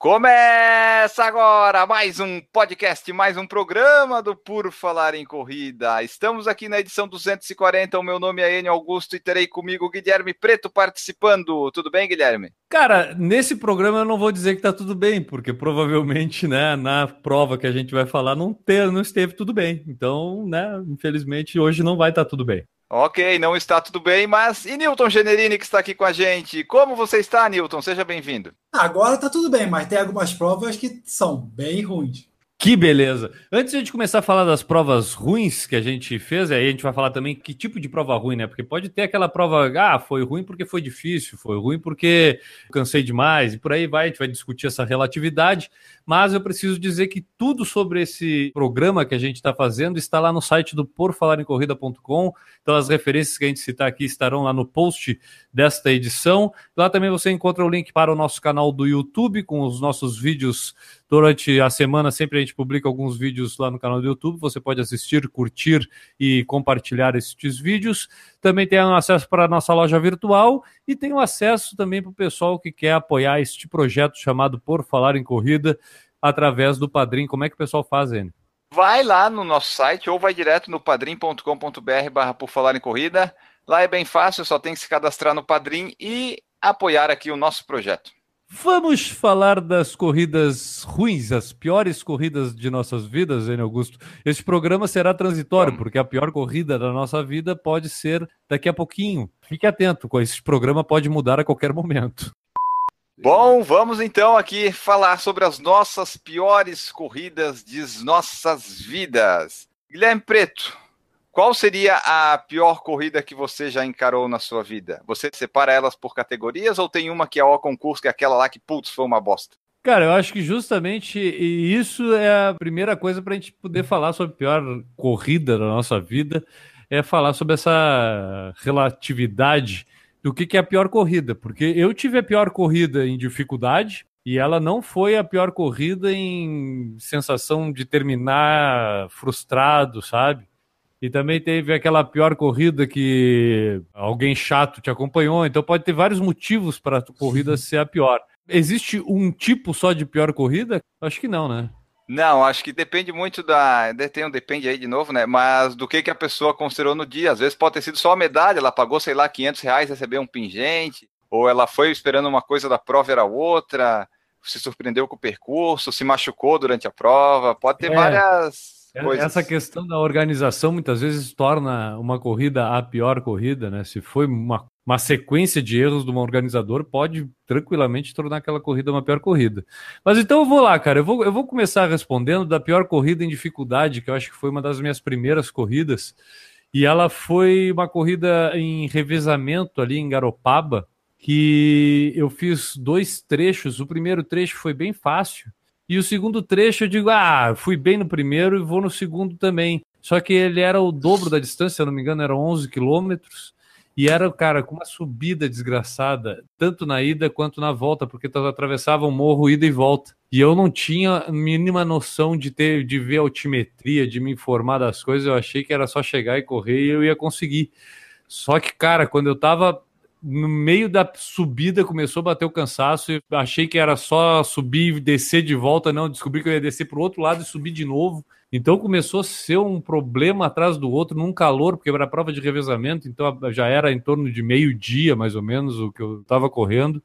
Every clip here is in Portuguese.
Começa agora mais um podcast, mais um programa do Por Falar em Corrida. Estamos aqui na edição 240. O meu nome é Enio Augusto e terei comigo o Guilherme Preto participando. Tudo bem, Guilherme? Cara, nesse programa eu não vou dizer que tá tudo bem, porque provavelmente, né, na prova que a gente vai falar não, ter, não esteve tudo bem. Então, né, infelizmente hoje não vai estar tá tudo bem. Ok, não está tudo bem, mas e Newton Generini que está aqui com a gente? Como você está, Newton? Seja bem-vindo. Agora está tudo bem, mas tem algumas provas que são bem ruins. Que beleza! Antes de a gente começar a falar das provas ruins que a gente fez, aí a gente vai falar também que tipo de prova ruim, né? Porque pode ter aquela prova, ah, foi ruim porque foi difícil, foi ruim porque cansei demais, e por aí vai, a gente vai discutir essa relatividade. Mas eu preciso dizer que tudo sobre esse programa que a gente está fazendo está lá no site do porfalarencorrida.com. Então as referências que a gente citar aqui estarão lá no post desta edição. Lá também você encontra o link para o nosso canal do YouTube com os nossos vídeos Durante a semana, sempre a gente publica alguns vídeos lá no canal do YouTube. Você pode assistir, curtir e compartilhar estes vídeos. Também tem acesso para a nossa loja virtual e tem acesso também para o pessoal que quer apoiar este projeto chamado Por Falar em Corrida através do Padrim. Como é que o pessoal faz, Enio? Vai lá no nosso site ou vai direto no padrim.com.br barra por falar em corrida. Lá é bem fácil, só tem que se cadastrar no Padrim e apoiar aqui o nosso projeto. Vamos falar das corridas ruins, as piores corridas de nossas vidas, Enio Augusto. Este programa será transitório, porque a pior corrida da nossa vida pode ser daqui a pouquinho. Fique atento, esse programa pode mudar a qualquer momento. Bom, vamos então aqui falar sobre as nossas piores corridas de nossas vidas. Guilherme Preto, qual seria a pior corrida que você já encarou na sua vida? Você separa elas por categorias ou tem uma que é o concurso, que é aquela lá que, putz, foi uma bosta? Cara, eu acho que justamente isso é a primeira coisa para a gente poder falar sobre a pior corrida da nossa vida, é falar sobre essa relatividade do que, que é a pior corrida. Porque eu tive a pior corrida em dificuldade, e ela não foi a pior corrida em sensação de terminar frustrado, sabe? E também teve aquela pior corrida que alguém chato te acompanhou. Então pode ter vários motivos para a corrida ser a pior. Existe um tipo só de pior corrida? Acho que não, né? Não, acho que depende muito da. Tem um depende aí de novo, né? Mas do que, que a pessoa considerou no dia. Às vezes pode ter sido só a medalha, ela pagou, sei lá, 500 reais, recebeu um pingente, ou ela foi esperando uma coisa da prova, era outra, se surpreendeu com o percurso, se machucou durante a prova. Pode ter é. várias é, coisas. Essa questão da organização muitas vezes torna uma corrida a pior corrida, né? Se foi uma, uma sequência de erros de um organizador, pode tranquilamente tornar aquela corrida uma pior corrida. Mas então eu vou lá, cara. Eu vou, eu vou começar respondendo da pior corrida em dificuldade, que eu acho que foi uma das minhas primeiras corridas. E ela foi uma corrida em revezamento ali em Garopaba, que eu fiz dois trechos. O primeiro trecho foi bem fácil e o segundo trecho eu digo, ah, fui bem no primeiro e vou no segundo também. Só que ele era o dobro da distância, se eu não me engano, eram 11 quilômetros. E era, cara, com uma subida desgraçada, tanto na ida quanto na volta, porque tu atravessava o morro ida e volta. E eu não tinha a mínima noção de ter, de ver altimetria, de me informar das coisas. Eu achei que era só chegar e correr e eu ia conseguir. Só que, cara, quando eu tava no meio da subida começou a bater o cansaço e achei que era só subir e descer de volta, não, descobri que eu ia descer para o outro lado e subir de novo. Então começou a ser um problema atrás do outro, num calor, porque era prova de revezamento, então já era em torno de meio-dia, mais ou menos, o que eu estava correndo.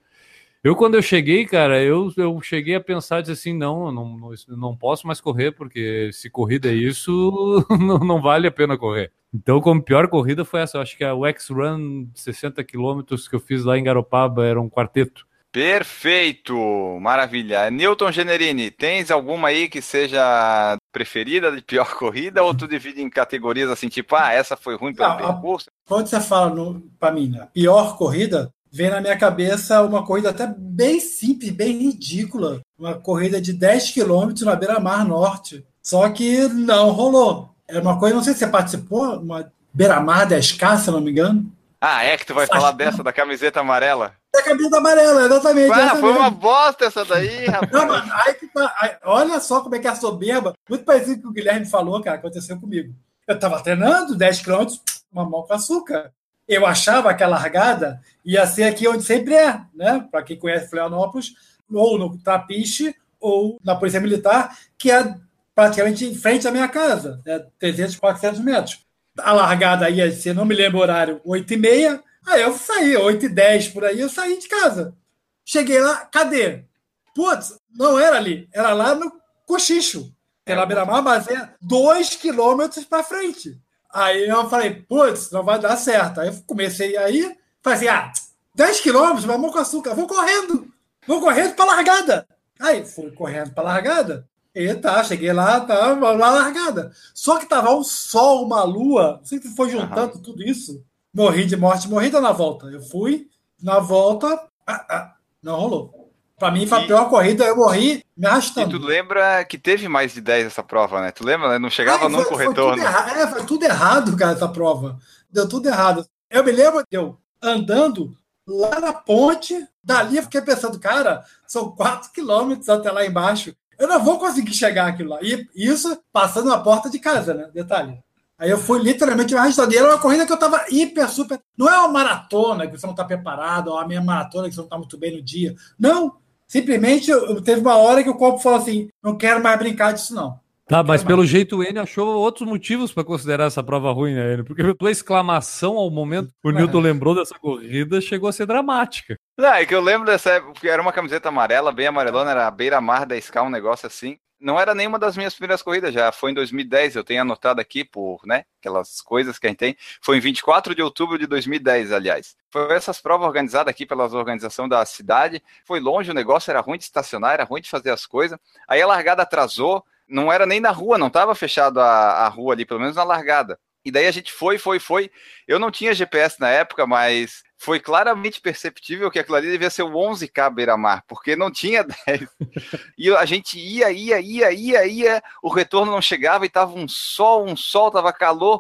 Eu, quando eu cheguei, cara, eu, eu cheguei a pensar assim, não, não, não posso mais correr, porque se corrida é isso, não, não vale a pena correr. Então, como pior corrida foi essa, eu acho que a X-Run 60 quilômetros que eu fiz lá em Garopaba era um quarteto. Perfeito, maravilha. Newton Generini, tens alguma aí que seja preferida de pior corrida ou tu divide em categorias assim, tipo, ah, essa foi ruim pelo percurso? Quando você fala para mim, né, pior corrida, vem na minha cabeça uma corrida até bem simples, bem ridícula. Uma corrida de 10 quilômetros na beira-mar norte. Só que não rolou. É uma coisa, não sei se você participou, uma beira-mar 10K, se não me engano. Ah, é que tu vai falar dessa, da camiseta amarela? Da camiseta amarela, exatamente. Ah, essa foi mesmo. uma bosta essa daí, rapaz. Não, mas aí que tá- aí- olha só como é que é a soberba. Muito parecido com o que o Guilherme falou, cara, aconteceu comigo. Eu tava treinando 10 quilômetros, mamão com açúcar. Eu achava que a largada ia ser aqui onde sempre é, né? Para quem conhece Florianópolis, ou no Trapiche, ou na Polícia Militar, que é praticamente em frente à minha casa, né? 300, 400 metros. A largada ia ser, não me lembro o horário, 8 e meia. Aí eu saí, 8 e 10 por aí, eu saí de casa. Cheguei lá, cadê? Putz, não era ali, era lá no Cochicho, que é na beira-mar, mas é dois quilômetros para frente. Aí eu falei, putz, não vai dar certo. Aí eu comecei aí, falei assim, ah, 10 quilômetros, mamão com açúcar, vou correndo, vou correndo para largada. Aí fui correndo para largada, e tá, cheguei lá, tá, lá na largada. Só que tava um sol, uma lua, não sei se foi juntando tudo isso. Morri de morte morrida na volta. Eu fui, na volta, ah, ah, não rolou. Pra mim foi a E- pior corrida, eu morri me E arrastando. tu lembra que teve mais de 10 essa prova, né? Tu lembra, né? Não chegava Ai, nunca foi- o foi. Tudo erra- é, foi tudo errado, cara, essa prova. Deu tudo errado. Eu me lembro de eu andando lá na ponte, dali eu fiquei pensando, cara, são quatro quilômetros até lá embaixo. Eu não vou conseguir chegar aquilo lá. E isso passando na porta de casa, né? Detalhe. Aí eu fui literalmente uma arrastadeira, uma corrida que eu tava hiper, super. Não é uma maratona que você não tá preparado, ou a minha maratona que você não tá muito bem no dia. Não. Simplesmente eu, teve uma hora que o corpo falou assim: não quero mais brincar disso, não. Tá, mas pelo jeito o Enio achou outros motivos para considerar essa prova ruim, né? Porque a tua exclamação ao momento que o Newton lembrou dessa corrida chegou a ser dramática. Não, é que eu lembro dessa época, porque era uma camiseta amarela, bem amarelona, era a beira-mar da Sky, um negócio assim. Não era nenhuma das minhas primeiras corridas, já foi em 2010, eu tenho anotado aqui por, né, aquelas coisas que a gente tem. Foi em 24 de outubro de 2010, aliás. Foi essas provas organizadas aqui pela organização da cidade. Foi longe o negócio, era ruim de estacionar, era ruim de fazer as coisas. Aí a largada atrasou, não era nem na rua, não estava fechado a, a rua ali, pelo menos na largada. E daí a gente foi, foi, foi. Eu não tinha GPS na época, mas foi claramente perceptível que aquilo ali devia ser o 11K Beira-Mar, porque não tinha 10. E a gente ia, ia, ia, ia, ia, o retorno não chegava e tava um sol, um sol, tava calor.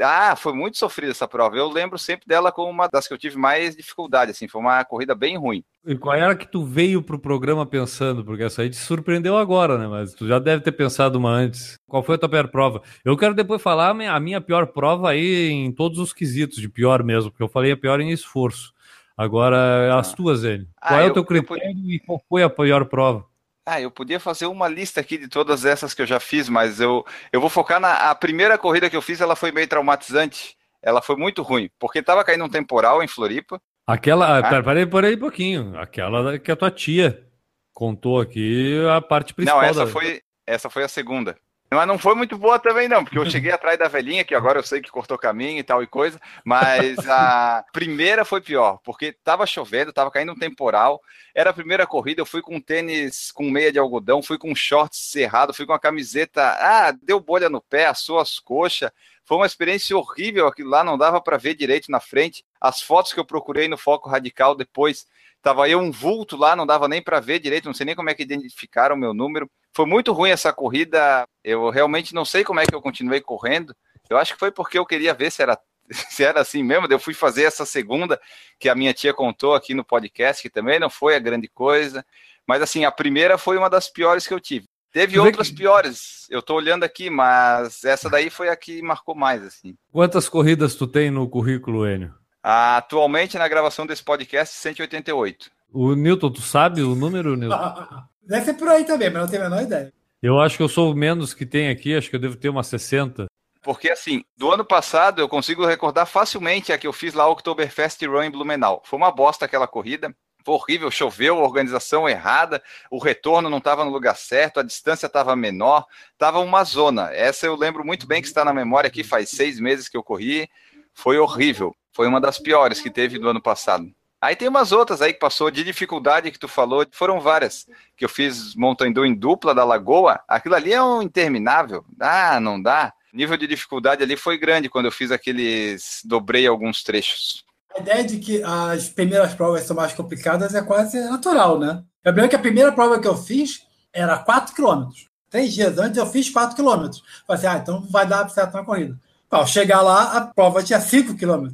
Ah, foi muito sofrida essa prova. Eu lembro sempre dela como uma das que eu tive mais dificuldade, assim, foi uma corrida bem ruim. E qual era que tu veio pro programa pensando? Porque essa aí te surpreendeu agora, né? Mas tu já deve ter pensado uma antes. Qual foi a tua pior prova? Eu quero depois falar a minha- a minha pior prova aí em todos os quesitos, de pior mesmo, porque eu falei a pior em esforço. Agora, as tuas, Enio. Qual Ah, é o eu- teu eu critério e qual foi a pior prova? Ah, eu podia fazer uma lista aqui de todas essas que eu já fiz, mas eu, eu vou focar na a primeira corrida que eu fiz, ela foi meio traumatizante. Ela foi muito ruim, porque tava caindo um temporal em Floripa. Aquela. Ah. Pera, peraí, peraí um pouquinho. Aquela que a tua tia contou aqui a parte principal. Não, essa da- foi, essa foi a segunda. Mas não foi muito boa também, não, porque eu cheguei atrás da velhinha, que agora eu sei que cortou caminho e tal e coisa, mas a primeira foi pior, porque tava chovendo, tava caindo um temporal, era a primeira corrida, eu fui com tênis com meia de algodão, fui com shorts cerrado, fui com a camiseta, ah, deu bolha no pé, assou as coxas, foi uma experiência horrível aquilo lá, não dava para ver direito na frente, as fotos que eu procurei no Foco Radical depois, tava eu um vulto lá, não dava nem para ver direito, não sei nem como é que identificaram o meu número, foi muito ruim essa corrida. Eu realmente não sei como é que eu continuei correndo. Eu acho que foi porque eu queria ver se era, se era assim mesmo. Eu fui fazer essa segunda que a minha tia contou aqui no podcast, que também não foi a grande coisa. Mas assim, a primeira foi uma das piores que eu tive. Teve vê outras que- piores. Eu tô olhando aqui, mas essa daí foi a que marcou mais assim. Quantas corridas tu tem no currículo, Enio? Atualmente na gravação desse podcast 188. O Newton, tu sabe o número, Newton? Deve ser por aí também, mas não tenho a menor ideia. Eu acho que eu sou o menos que tem aqui, acho que eu devo ter umas 60. Porque, assim, do ano passado eu consigo recordar facilmente a que eu fiz lá o Oktoberfest Run em Blumenau. Foi uma bosta aquela corrida. Foi horrível, choveu, organização errada, o retorno não estava no lugar certo, a distância estava menor, estava uma zona. Essa eu lembro muito bem que está na memória aqui, faz seis meses que eu corri. Foi horrível. Foi uma das piores que teve do ano passado. Aí tem umas outras aí que passou de dificuldade que tu falou, foram várias. Que eu fiz Mountain Dew em dupla da Lagoa, aquilo ali é um interminável. Ah, não dá. O nível de dificuldade ali foi grande quando eu fiz aqueles. dobrei alguns trechos. A ideia de que as primeiras provas são mais complicadas é quase natural, né? Eu lembro que a primeira prova que eu fiz era 4 km. Três dias antes eu fiz 4 km. Falei assim, ah, então vai dar certo na corrida. Ao chegar lá, a prova tinha 5 km.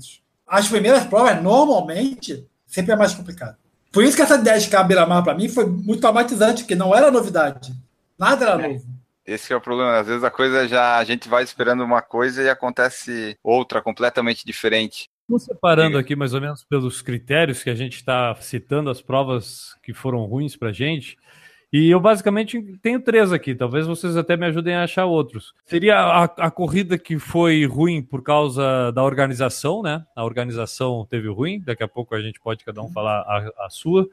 As primeiras provas, normalmente, sempre é mais complicado. Por isso que essa ideia de ficar beira-mar, para mim, foi muito traumatizante, porque não era novidade. Nada era É. novo. Esse é o problema. Às vezes a coisa já. A gente vai esperando uma coisa e acontece outra completamente diferente. Vamos separando aqui mais ou menos pelos critérios que a gente está citando as provas que foram ruins para gente. E eu basicamente tenho três aqui, talvez vocês até me ajudem a achar outros. Seria a, a corrida que foi ruim por causa da organização, né? A organização teve ruim, daqui a pouco a gente pode cada um falar a, a sua.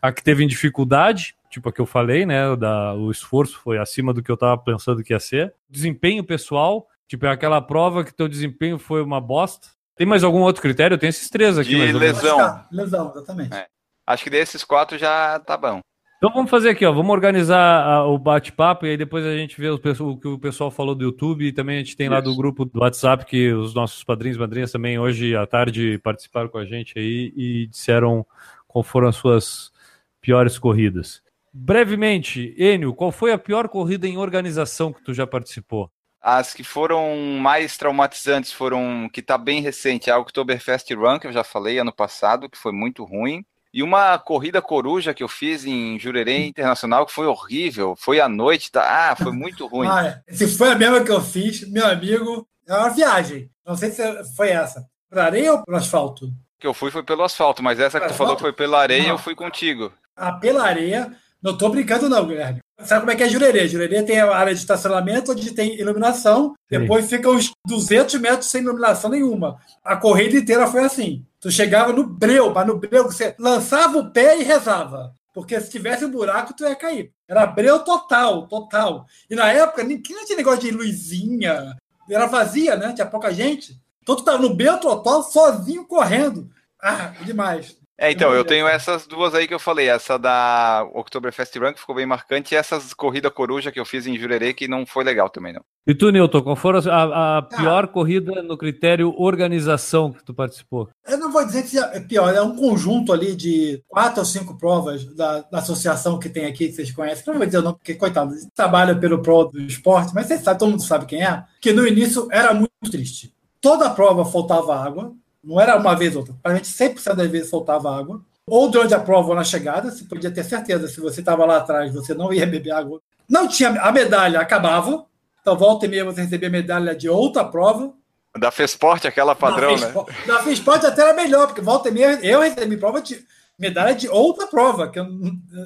A que teve em dificuldade, tipo a que eu falei, né? Da, o esforço foi acima do que eu estava pensando que ia ser. Desempenho pessoal, tipo é aquela prova que teu desempenho foi uma bosta. Tem mais algum outro critério? Eu tenho esses três aqui. De mais ou menos. lesão. Lesão. Lesão, exatamente. É. Acho que desses quatro já tá bom. Então vamos fazer aqui, ó. Vamos organizar a- o bate-papo e aí depois a gente vê o, o que o pessoal falou do YouTube e também a gente tem lá do grupo do WhatsApp que os nossos padrinhos e madrinhas também hoje à tarde participaram com a gente aí e disseram qual foram as suas piores corridas. Brevemente, Enio, qual foi a pior corrida em organização que tu já participou? As que foram mais traumatizantes foram que tá bem recente, a Oktoberfest Run, que eu já falei ano passado, que foi muito ruim. E uma corrida coruja que eu fiz em Jurerê Internacional, que foi horrível. Foi à noite, tá? Ah, foi muito ruim. Ah, é. Se foi a mesma que eu fiz, meu amigo, é uma viagem. Não sei se foi essa. Pra areia ou pro asfalto? que eu fui foi pelo asfalto, mas essa que tu Asfalto? falou que foi pela areia, Não. eu fui contigo. Ah, pela areia. Não tô brincando, não, Guilherme. Sabe como é que é Jurerê? Jurerê tem a área de estacionamento onde tem iluminação, Sim. depois fica uns 200 metros sem iluminação nenhuma. A corrida inteira foi assim. Tu chegava no breu, mas no breu você lançava o pé e rezava. Porque se tivesse um buraco, tu ia cair. Era breu total, total. E na época, ninguém não tinha negócio de luzinha. Era vazia, né? Tinha pouca gente. Então tu tava no breu total, sozinho, correndo. Ah, demais. É, então, eu tenho essas duas aí que eu falei, essa da Oktoberfest Run, que ficou bem marcante, e essas corrida coruja que eu fiz em Jurerê, que não foi legal também, não. E tu, Newton, qual foi a, a pior corrida no critério organização que tu participou? Eu não vou dizer que é pior, é um conjunto ali de quatro ou cinco provas da, da associação que tem aqui, que vocês conhecem. Não vou dizer o nome, porque, coitado, eles trabalham pelo pro do esporte, mas vocês sabem, todo mundo sabe quem é, que no início era muito triste. Toda prova faltava água, não era uma vez ou outra, praticamente 100% das vezes faltava água. Ou durante a prova ou na chegada, você podia ter certeza, se você estava lá atrás, você não ia beber água. Não tinha, a medalha acabava, então volta e meia você recebia medalha de outra prova, Da Fesporte, aquela padrão, né? Fespo- Na Fesport até era melhor, porque volta e meia eu recebi prova de medalha de outra prova, que eu,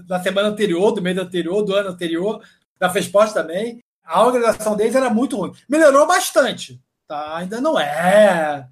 da semana anterior, do mês anterior, do ano anterior, da Fesport também. A organização deles era muito ruim. Melhorou bastante, tá? Ainda não é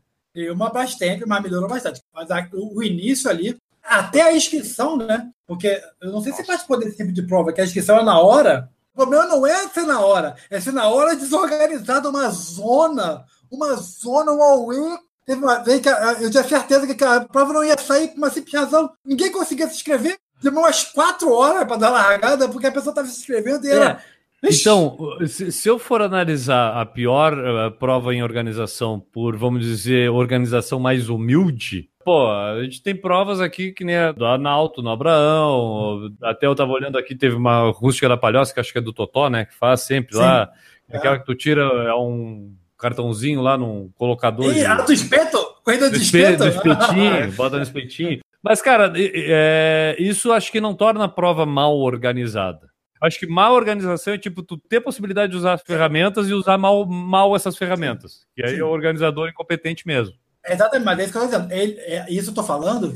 uma bastante, mas melhorou bastante. Mas a- o, início ali, até a inscrição, né? Porque eu não sei se participou desse tipo de prova, que a inscrição é na hora. O problema não é ser na hora, é ser na hora desorganizado, uma zona, uma zona, um all-in. Teve uma vez que eu tinha certeza que a prova não ia sair por uma simples razão. Ninguém conseguia se inscrever. Demorou umas quatro horas para dar largada, porque a pessoa estava se inscrevendo e era. Ixi, Então, se, eu for analisar a pior eh, prova em organização por, vamos dizer, organização mais humilde, pô, a gente tem provas aqui que nem a do Analto, no Abraão, até eu tava olhando aqui, teve uma rústica da Palhoça, que acho que é do Totó, né, que faz sempre Sim. lá, É. aquela que tu tira, é um cartãozinho lá num colocador E de... a do espeto? Corrida do do espe- espeto? do espetinho, bota no espetinho. Mas, cara, é, isso acho que não torna a prova mal organizada. Acho que mal organização é tipo tu ter possibilidade de usar as ferramentas e usar mal, mal essas ferramentas. E aí Sim. é o organizador incompetente mesmo. Exatamente, mas é isso que eu estou dizendo. Ele- é, isso eu estou falando,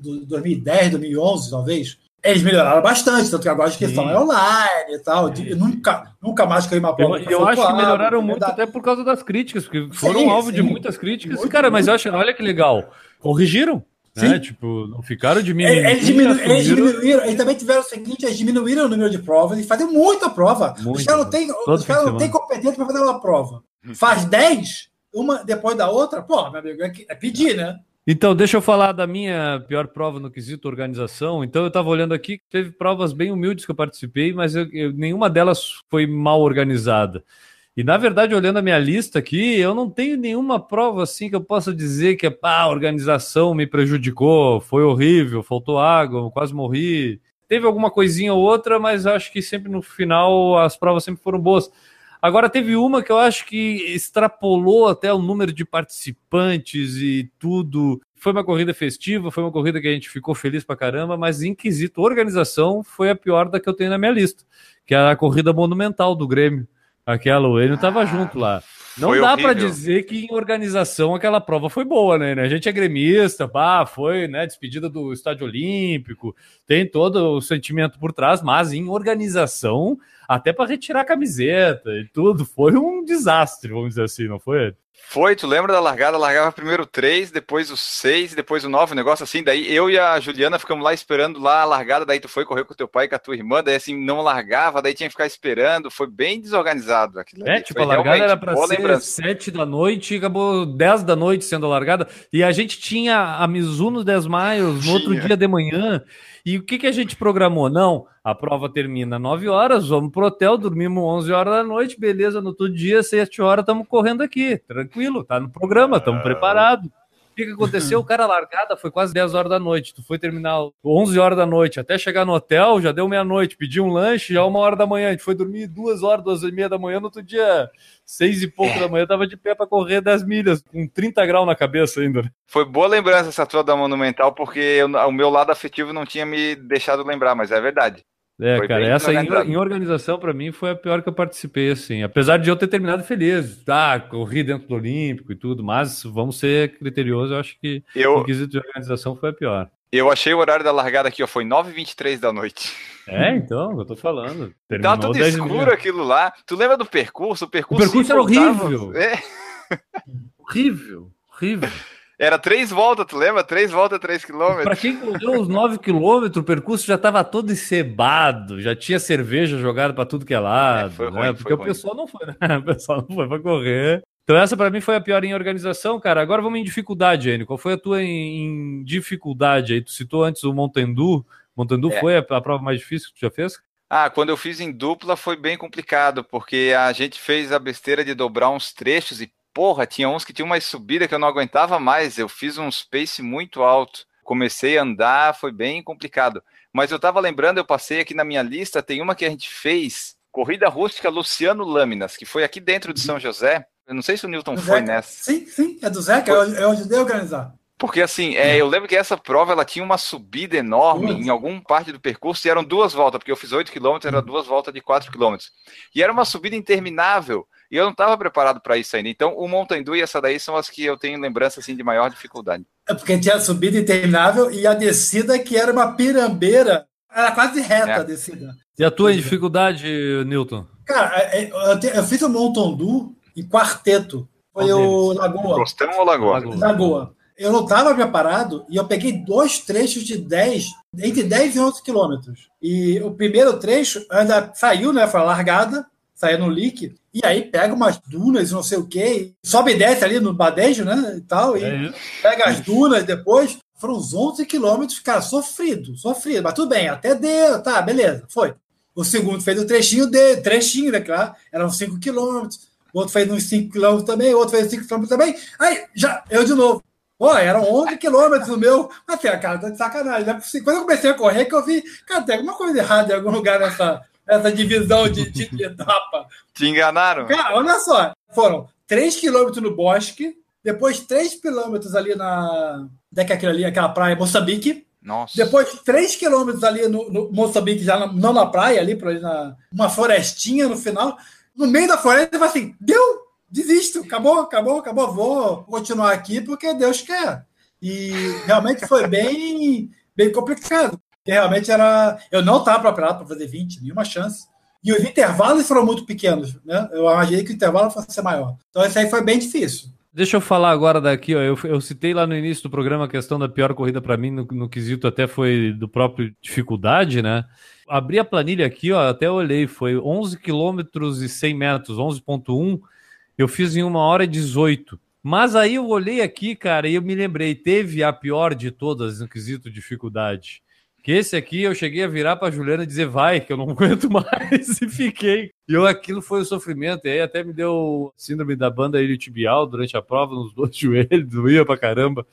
do 2010, 2011, talvez. Eles melhoraram bastante, tanto que agora a inscrição Sim. é online e tal. De- nunca, nunca mais caiu uma Eu, prova. eu acho que melhoraram é muito até por causa das críticas, porque foram Sim, alvo de sim. muitas críticas. Muito, cara, mas muito. eu acho, olha que legal. Corrigiram. Né? Tipo, não ficaram de mimimi. Eles, eles diminuíram, eles também tiveram o seguinte: eles diminuíram o número de provas e fazem muita prova. todo os caras não têm semana. competência para fazer uma prova. Faz 10, uma depois da outra, pô, meu amigo, é, é pedir, né? Então, deixa eu falar da minha pior prova no quesito organização. Então, eu estava olhando aqui, teve provas bem humildes que eu participei, mas eu- eu- nenhuma delas foi mal organizada. E, na verdade, olhando a minha lista aqui, eu não tenho nenhuma prova assim que eu possa dizer que ah, a organização me prejudicou, foi horrível, faltou água, quase morri. Teve alguma coisinha ou outra, mas acho que sempre no final as provas sempre foram boas. Agora teve uma que eu acho que extrapolou até o número de participantes e tudo. Foi uma corrida festiva, foi uma corrida que a gente ficou feliz pra caramba, mas em quesito organização foi a pior da que eu tenho na minha lista, que é a corrida monumental do Grêmio. Aquela, o Enio tava junto lá. Não dá para dizer que em organização aquela prova foi boa, né? A gente é gremista, pá, foi, né, despedida do Estádio Olímpico, tem todo o sentimento por trás, mas em organização, até para retirar a camiseta e tudo, foi um desastre, vamos dizer assim, não foi? Foi, tu lembra da largada? Largava primeiro o 3, depois o 6, depois o 9, um negócio assim. Daí eu e a Juliana ficamos lá esperando lá a largada. Daí tu foi correr com teu pai e com a tua irmã. Daí assim, não largava, daí tinha que ficar esperando. Foi bem desorganizado aquilo. É, ali. tipo, Foi a largada era para boa ser lembrança. 7 da noite e acabou 10 da noite sendo a largada. E a gente tinha a Mizuno 10 Miles no outro dia de manhã. E o que, que a gente programou? Não, a prova termina 9 horas, vamos pro hotel, dormimos 11 horas da noite, beleza, no outro dia, 7 horas, estamos correndo aqui, tranquilo, tá no programa, estamos preparados. O que, que aconteceu? O cara largada foi quase 10 horas da noite. Tu foi terminar 11 horas da noite, até chegar no hotel, já deu meia-noite. Pedi um lanche, já uma hora da manhã. A gente foi dormir duas horas, duas e meia da manhã. No outro dia, seis e pouco da manhã, tava de pé para correr 10 milhas, com 30 graus na cabeça ainda. né? Foi boa lembrança essa tua da Monumental, porque eu- o meu lado afetivo não tinha me deixado lembrar, mas é verdade. É, Foi cara, essa em, em organização pra mim foi a pior que eu participei, assim. Apesar de eu ter terminado feliz, tá, corri dentro do Olímpico e tudo, mas vamos ser criteriosos, eu acho que o Eu, quesito de organização foi a pior. eu achei o horário da largada aqui, ó, foi 9h23 da noite. É, então, eu tô falando. Tava tudo 10 escuro aquilo lá. Tu lembra do percurso? O percurso, O percurso era voltava- horrível. É, Horrível, horrível. Era três voltas, tu lembra? Três voltas, três quilômetros. Pra quem correu os 9 quilômetros, o percurso já tava todo encebado, já tinha cerveja jogada pra tudo que é lado, É, foi né? ruim, Porque foi o ruim. pessoal não foi, né? O pessoal não foi pra correr. Então essa pra mim foi a pior em organização, cara. Agora vamos em dificuldade, Enio. Qual foi a tua em, em dificuldade aí? Tu citou antes o Montendu. Montendu É. foi a, a prova mais difícil que tu já fez? Ah, quando eu fiz em dupla foi bem complicado, porque a gente fez a besteira de dobrar uns trechos e, porra, tinha uns que tinham uma subida que eu não aguentava mais. Eu fiz um pace muito alto. Comecei a andar, foi bem complicado. Mas eu tava lembrando, eu passei aqui na minha lista, tem uma que a gente fez, Corrida Rústica Luciano Lâminas, que foi aqui dentro de São José. Eu não sei se o Newton Do foi Zeca. nessa. Sim, sim, é do Zeca, eu, eu ajudei a organizar. Porque assim, é, eu lembro que essa prova ela tinha uma subida enorme Duas. em alguma parte do percurso e eram duas voltas, porque eu fiz 8 km, era duas voltas de 4 km. E era uma subida interminável. E eu não estava preparado para isso ainda. Então, o Montandu e essa daí são as que eu tenho lembrança assim, de maior dificuldade. É porque tinha a subida interminável e a descida que era uma pirambeira. Era quase reta É. a descida. E a tua em dificuldade, Newton? Cara, é, é, eu, fiz o Montondu em quarteto. Foi Qual o deles? Lagoa. Gostão ou Lagoa? Lagoa. Lagoa. Eu não estava preparado e eu peguei dois trechos de 10, entre 10 e 11 quilômetros. E o primeiro trecho ainda saiu, né? Foi a largada, saiu no leak. E aí pega umas dunas, não sei o quê, sobe e desce ali no badejo, né? E tal. E É pega as dunas depois. Foram uns 11 quilômetros, cara, sofrido, sofrido. Mas tudo bem, até deu, tá, beleza, foi. O segundo fez o trechinho dele, trechinho, né, claro, eram 5 quilômetros. O outro fez uns 5 quilômetros também, o outro fez 5 quilômetros também. Aí, já, eu de novo. Pô, eram 11 quilômetros no meu. Assim, cara, tá de sacanagem. Né? Quando eu comecei a correr, que eu vi, cara, tem alguma coisa errada em algum lugar nessa, nessa divisão de, de, de etapa. Te enganaram? Cara, olha só. Foram 3 quilômetros no bosque, depois 3 quilômetros ali na. Daquela ali, aquela praia Moçambique. Nossa. Depois 3 quilômetros ali no, no Moçambique, já na- não na praia, ali, ali na, uma florestinha no final. No meio da floresta, eu falei assim: deu, desisto, acabou, acabou, acabou, vou continuar aqui porque Deus quer. E realmente foi bem, bem complicado. Porque realmente era. Eu não estava preparado para fazer 20, nenhuma chance. E os intervalos foram muito pequenos, né? Eu imaginei que o intervalo fosse ser maior. Então, isso aí foi bem difícil. Deixa eu falar agora daqui, ó. Eu, eu citei lá no início do programa a questão da pior corrida para mim, no, no quesito até foi do próprio dificuldade, né? Abri a planilha aqui, ó, até olhei, foi 11 quilômetros e 100 metros, 11.1, eu fiz em uma hora e 18. Mas aí eu olhei aqui, cara, e eu me lembrei, teve a pior de todas no quesito dificuldade. Que esse aqui eu cheguei a virar para Juliana e dizer vai, que eu não aguento mais, e fiquei. E eu, aquilo foi o sofrimento, e aí até me deu síndrome da banda iliotibial durante a prova, nos dois joelhos, doía pra caramba.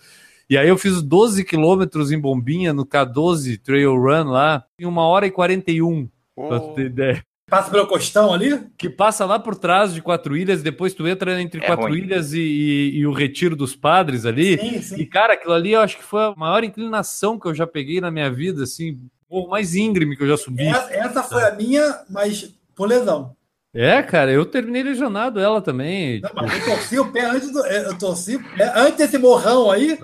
E aí eu fiz 12 quilômetros em Bombinha, no K12 Trail Run lá, em uma hora e 41, pra Oh, tu ter ideia. Passa pelo costão ali? Que passa lá por trás de Quatro Ilhas, depois tu entra entre É Quatro ruim. Ilhas e, e- e o Retiro dos Padres ali. Sim, sim. E, cara, aquilo ali eu acho que foi a maior inclinação que eu já peguei na minha vida, assim, o mais íngreme que eu já subi. Essa, essa foi a minha, mas por lesão. É, cara, eu terminei lesionado ela também. Não, mas eu torci o pé antes do. Eu torci o pé, antes desse morrão aí,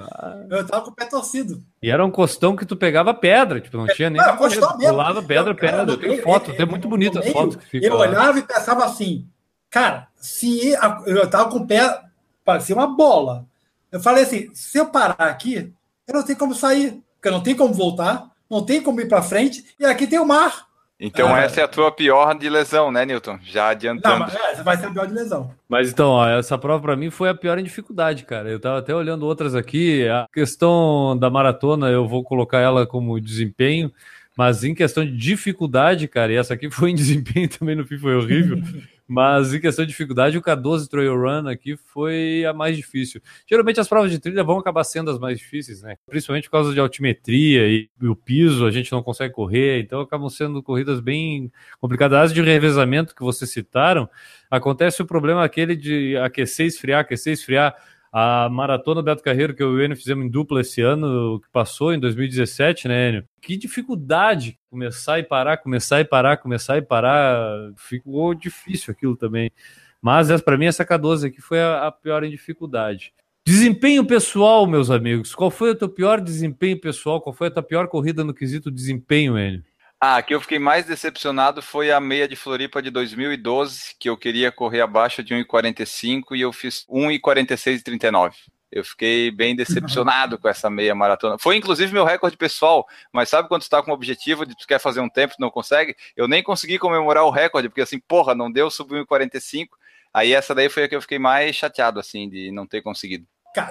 eu tava com o pé torcido. E era um costão que tu pegava pedra, tipo, não tinha nem. Não, costão mesmo. Pulava pedra, Eu, pedra. meio, foto, é, tem é, muito bonita as fotos que ficam Eu lá. olhava e pensava assim, cara, se eu tava com o pé, parecia uma bola. Eu falei assim, se eu parar aqui, eu não tenho como sair, porque não tem como voltar, não tem como ir para frente, e aqui tem o mar. Então Ah. essa é a tua pior de lesão, né, Newton? Já Não, adiantando. mas é, você vai ser o pior de lesão. Mas então, ó, essa prova pra mim foi a pior em dificuldade, cara. Eu tava até olhando outras aqui. A questão da maratona, eu vou colocar ela como desempenho, mas em questão de dificuldade, cara, e essa aqui foi em desempenho também no fim foi horrível. mas em questão de dificuldade, o K12 Trail Run aqui foi a mais difícil. Geralmente as provas de trilha vão acabar sendo as mais difíceis, né? Principalmente por causa de altimetria e, e o piso, a gente não consegue correr, então acabam sendo corridas bem complicadas. As de revezamento que vocês citaram, acontece o problema aquele de aquecer, esfriar, aquecer, esfriar. A maratona Beto Carreiro que eu e o Enio fizemos em dupla esse ano, que passou em 2017, né, Enio? Que dificuldade começar e parar, começar e parar, começar e parar. Ficou difícil aquilo também. Mas para mim essa K12 aqui foi a, a pior em dificuldade. Desempenho pessoal, meus amigos. Qual foi o teu pior desempenho pessoal? Qual foi a tua pior corrida no quesito desempenho, Enio? Ah, que eu fiquei mais decepcionado foi a meia de Floripa de 2012, que eu queria correr abaixo de 1,45 e eu fiz 1,46,39. Eu fiquei bem decepcionado com essa meia maratona. Foi inclusive meu recorde pessoal, mas sabe quando tu tá com um objetivo de tu quer fazer um tempo e não consegue? Eu nem consegui comemorar o recorde, porque assim, porra, não deu, subiu 1,45. Aí essa daí foi a que eu fiquei mais chateado, assim, de não ter conseguido.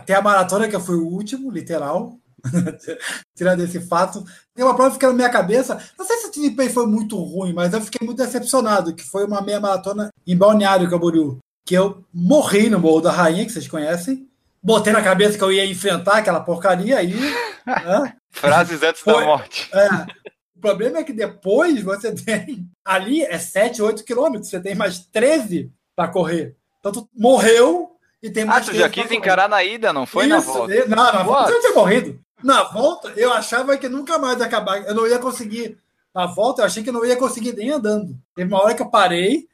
Tem a maratona que eu fui o último, literal. Tirando esse fato. Tem uma prova que na minha cabeça. Não sei se o desempenho foi muito ruim, mas eu fiquei muito decepcionado, que foi uma meia maratona em Balneário Camboriú. Que eu morri no Morro da Rainha, que vocês conhecem. Botei na cabeça que eu ia enfrentar aquela porcaria aí. né? Frases antes Foi. da morte. É. O problema é que depois você tem. Ali é 7, 8 quilômetros, você tem mais 13 para correr. Então tu morreu e tem Ah, tu 13 já quis encarar na ida, não foi na Isso, volta? e- Não, na volta eu tinha morrido. Na volta, eu achava que nunca mais ia acabar. Eu não ia conseguir. Na volta, eu achei que eu não ia conseguir nem andando. Teve uma hora que eu parei.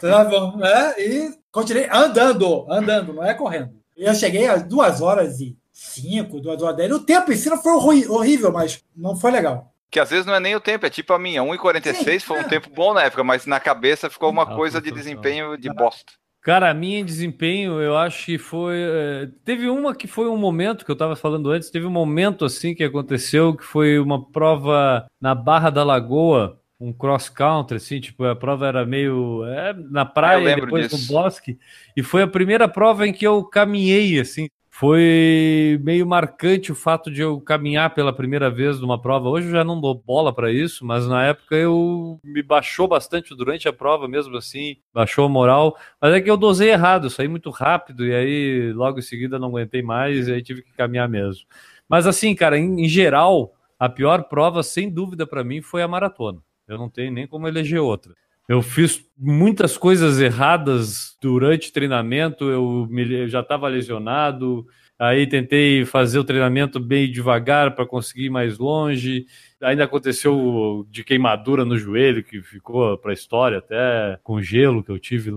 Tá bom, né? E continuei andando, andando, não é correndo. E eu cheguei às duas horas e cinco, duas horas e dez. O tempo em não foi horrível, mas não foi legal. Que às vezes não é nem o tempo, é tipo a minha. 1,46 Sim, foi um é. tempo bom na época, mas na cabeça ficou uma Ah, coisa de desempenho de bosta. Cara, a minha em desempenho, eu acho que foi. eh, Teve uma que foi um momento que eu tava falando antes, teve um momento assim que aconteceu que foi uma prova na Barra da Lagoa, um cross country, assim, tipo, a prova era meio é, na praia, e lembro depois disso. no bosque, e foi a primeira prova em que eu caminhei, assim. Foi meio marcante o fato de eu caminhar pela primeira vez numa prova. Hoje eu já não dou bola para isso, mas na época eu me baixou bastante durante a prova, mesmo assim, baixou a moral. Mas é que eu dosei errado, saí muito rápido e aí logo em seguida não aguentei mais e aí tive que caminhar mesmo. Mas assim, cara, em, em geral, a pior prova, sem dúvida, para mim foi a maratona. Eu não tenho nem como eleger outra. Eu fiz muitas coisas erradas durante treinamento, eu, me- eu já estava lesionado, aí tentei fazer o treinamento bem devagar para conseguir ir mais longe. Ainda aconteceu de queimadura no joelho, que ficou para a história, até com gelo que eu tive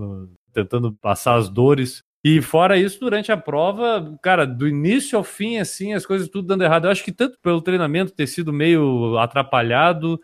tentando passar as dores. E fora isso, durante a prova, cara, do início ao fim, assim, as coisas tudo dando errado. Eu acho que tanto pelo treinamento ter sido meio atrapalhado,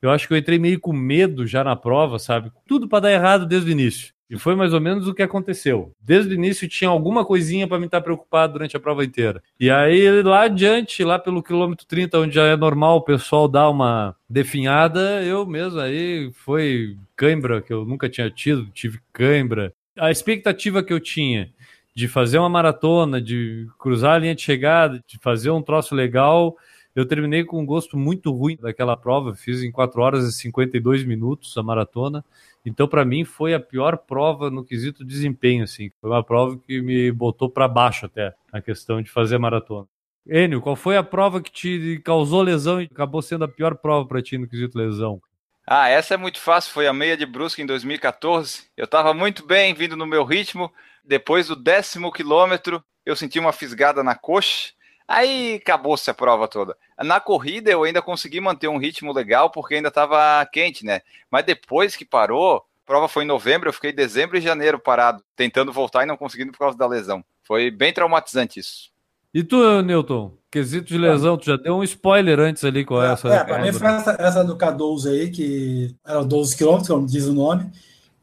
eu acho que eu entrei meio com medo já na prova, sabe? Tudo para dar errado desde o início. E foi mais ou menos o que aconteceu. Desde o início tinha alguma coisinha para me estar preocupado durante a prova inteira. E aí lá adiante, lá pelo quilômetro 30, onde já é normal o pessoal dar uma definhada, eu mesmo aí foi cãibra que eu nunca tinha tido, tive cãibra. A expectativa que eu tinha de fazer uma maratona, de cruzar a linha de chegada, de fazer um troço legal, eu terminei com um gosto muito ruim daquela prova, fiz em 4 horas e 52 minutos a maratona. Então, para mim, foi a pior prova no quesito desempenho, assim. Foi uma prova que me botou para baixo até a questão de fazer maratona. Enio, qual foi a prova que te causou lesão e acabou sendo a pior prova para ti no quesito lesão? Ah, essa é muito fácil. Foi a meia de Brusque em 2014. Eu estava muito bem, vindo no meu ritmo. Depois do décimo quilômetro, eu senti uma fisgada na coxa. Aí acabou-se a prova toda. Na corrida eu ainda consegui manter um ritmo legal porque ainda estava quente, né? Mas depois que parou, a prova foi em novembro, eu fiquei dezembro e janeiro parado, tentando voltar e não conseguindo por causa da lesão. Foi bem traumatizante isso. E tu, Newton? Quesito de lesão, tu já deu um spoiler antes ali com É, essa. é, pra mim foi essa, essa do K12 aí, que era 12 quilômetros, como diz o nome.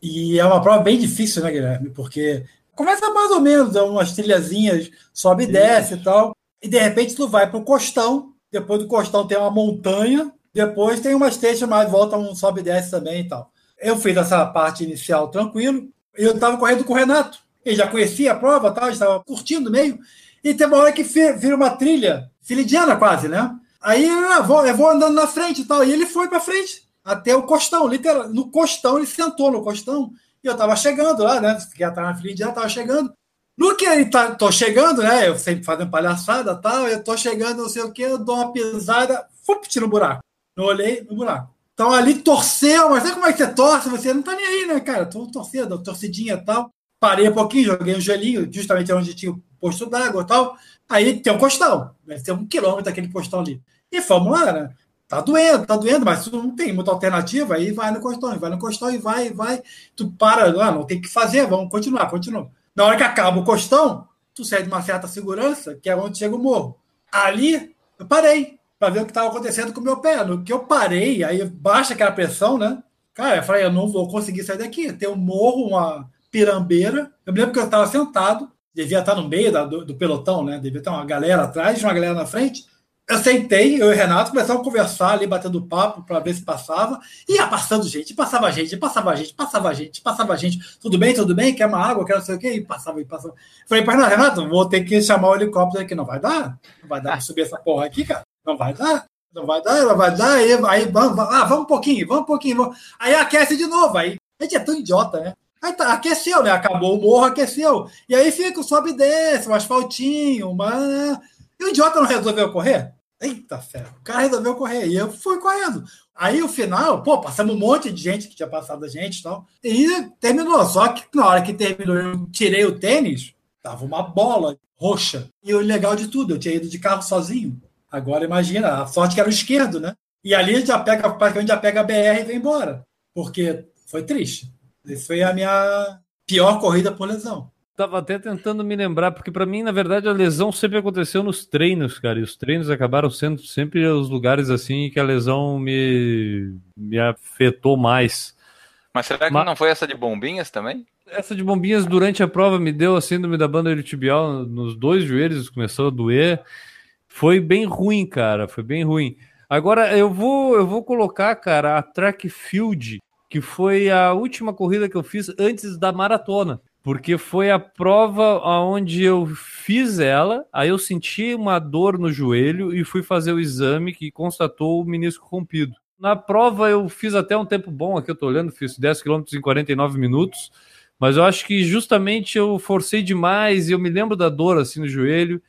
E é uma prova bem difícil, né, Guilherme? Porque começa mais ou menos, é umas trilhazinhas, sobe e desce e tal. E de repente tu vai pro costão, depois do costão tem uma montanha, depois tem umas teixas, mais volta um sobe e desce também e tal. Eu fiz essa parte inicial tranquilo, eu estava correndo com o Renato. Ele já conhecia a prova, tal, estava curtindo meio. E tem uma hora que vira uma trilha filidiana quase, né? Aí eu vou, eu vou andando na frente e tal. E ele foi para frente, até o costão, literal. No costão, ele sentou no costão. E eu tava chegando lá, né? Já tava na filidiana, tava chegando. No que ele tá, tô chegando, né? Eu sempre fazendo palhaçada tal. Eu tô chegando, não sei o que, eu dou uma pisada, fup, no buraco. Não olhei no buraco. Então ali torceu, mas sabe como é que você torce? Você não tá nem aí, né, cara? Tô torcendo, torcidinha e tal. Parei um pouquinho, joguei um gelinho, justamente onde tinha o posto d'água e tal. Aí tem um costão, deve ser um quilômetro aquele costão ali. E fomos lá, né? Tá doendo, tá doendo, mas não tem muita alternativa, aí vai no costão, vai no costão e vai, vai. Tu para, ah, não tem o que fazer, vamos continuar, continua. Na hora que acaba o costão, tu sai de uma certa segurança, que é onde chega o morro. Ali, eu parei para ver o que estava acontecendo com o meu pé. No que eu parei, aí baixa aquela pressão, né? Cara, eu falei, eu não vou conseguir sair daqui. Tem um morro, uma pirambeira. Eu me lembro que eu estava sentado, devia estar no meio da- do, do pelotão, né? Devia ter uma galera atrás, uma galera na frente. Eu sentei, eu e o Renato começamos a conversar ali, batendo papo para ver se passava. E ia passando gente, passava gente, passava gente, passava gente, passava gente. Tudo bem, tudo bem? Quer uma água? Quer não sei o quê? E passava, e passava. Falei para Renato, vou ter que chamar o helicóptero aqui. Não vai dar? Não vai dar para subir essa porra aqui, cara? Não vai dar? Não vai dar, não vai dar. Aí, aí vamos, ah, vamos um pouquinho, vamos um pouquinho. Vamos. Aí aquece de novo. Aí a gente é tão idiota, né? Aí tá, aqueceu, né? Acabou o morro, aqueceu. E aí fica sobe e desce, um asfaltinho, uma... E o idiota não resolveu correr? Eita ferro, o cara resolveu correr. E eu fui correndo. Aí o final, pô, passamos um monte de gente que tinha passado a gente e tal. E terminou. Só que na hora que terminou, eu tirei o tênis, tava uma bola roxa. E o legal de tudo, eu tinha ido de carro sozinho. Agora imagina, a sorte que era o esquerdo, né? E ali já pega, praticamente já pega a BR e vem embora. Porque foi triste. Essa foi a minha pior corrida por lesão. Tava até tentando me lembrar, porque para mim, na verdade, a lesão sempre aconteceu nos treinos, cara. E os treinos acabaram sendo sempre os lugares assim que a lesão me, me afetou mais. Mas será que Ma- não foi essa de bombinhas também? Essa de bombinhas durante a prova me deu a síndrome da banda iliotibial nos dois joelhos, começou a doer. Foi bem ruim, cara, foi bem ruim. Agora eu vou eu vou colocar, cara, a track field, que foi a última corrida que eu fiz antes da maratona, porque foi a prova onde eu fiz ela, aí eu senti uma dor no joelho e fui fazer o exame que constatou o menisco rompido. Na prova eu fiz até um tempo bom, aqui eu tô olhando, fiz 10 km em 49 minutos. Mas eu acho que justamente eu forcei demais e eu me lembro da dor assim no joelho.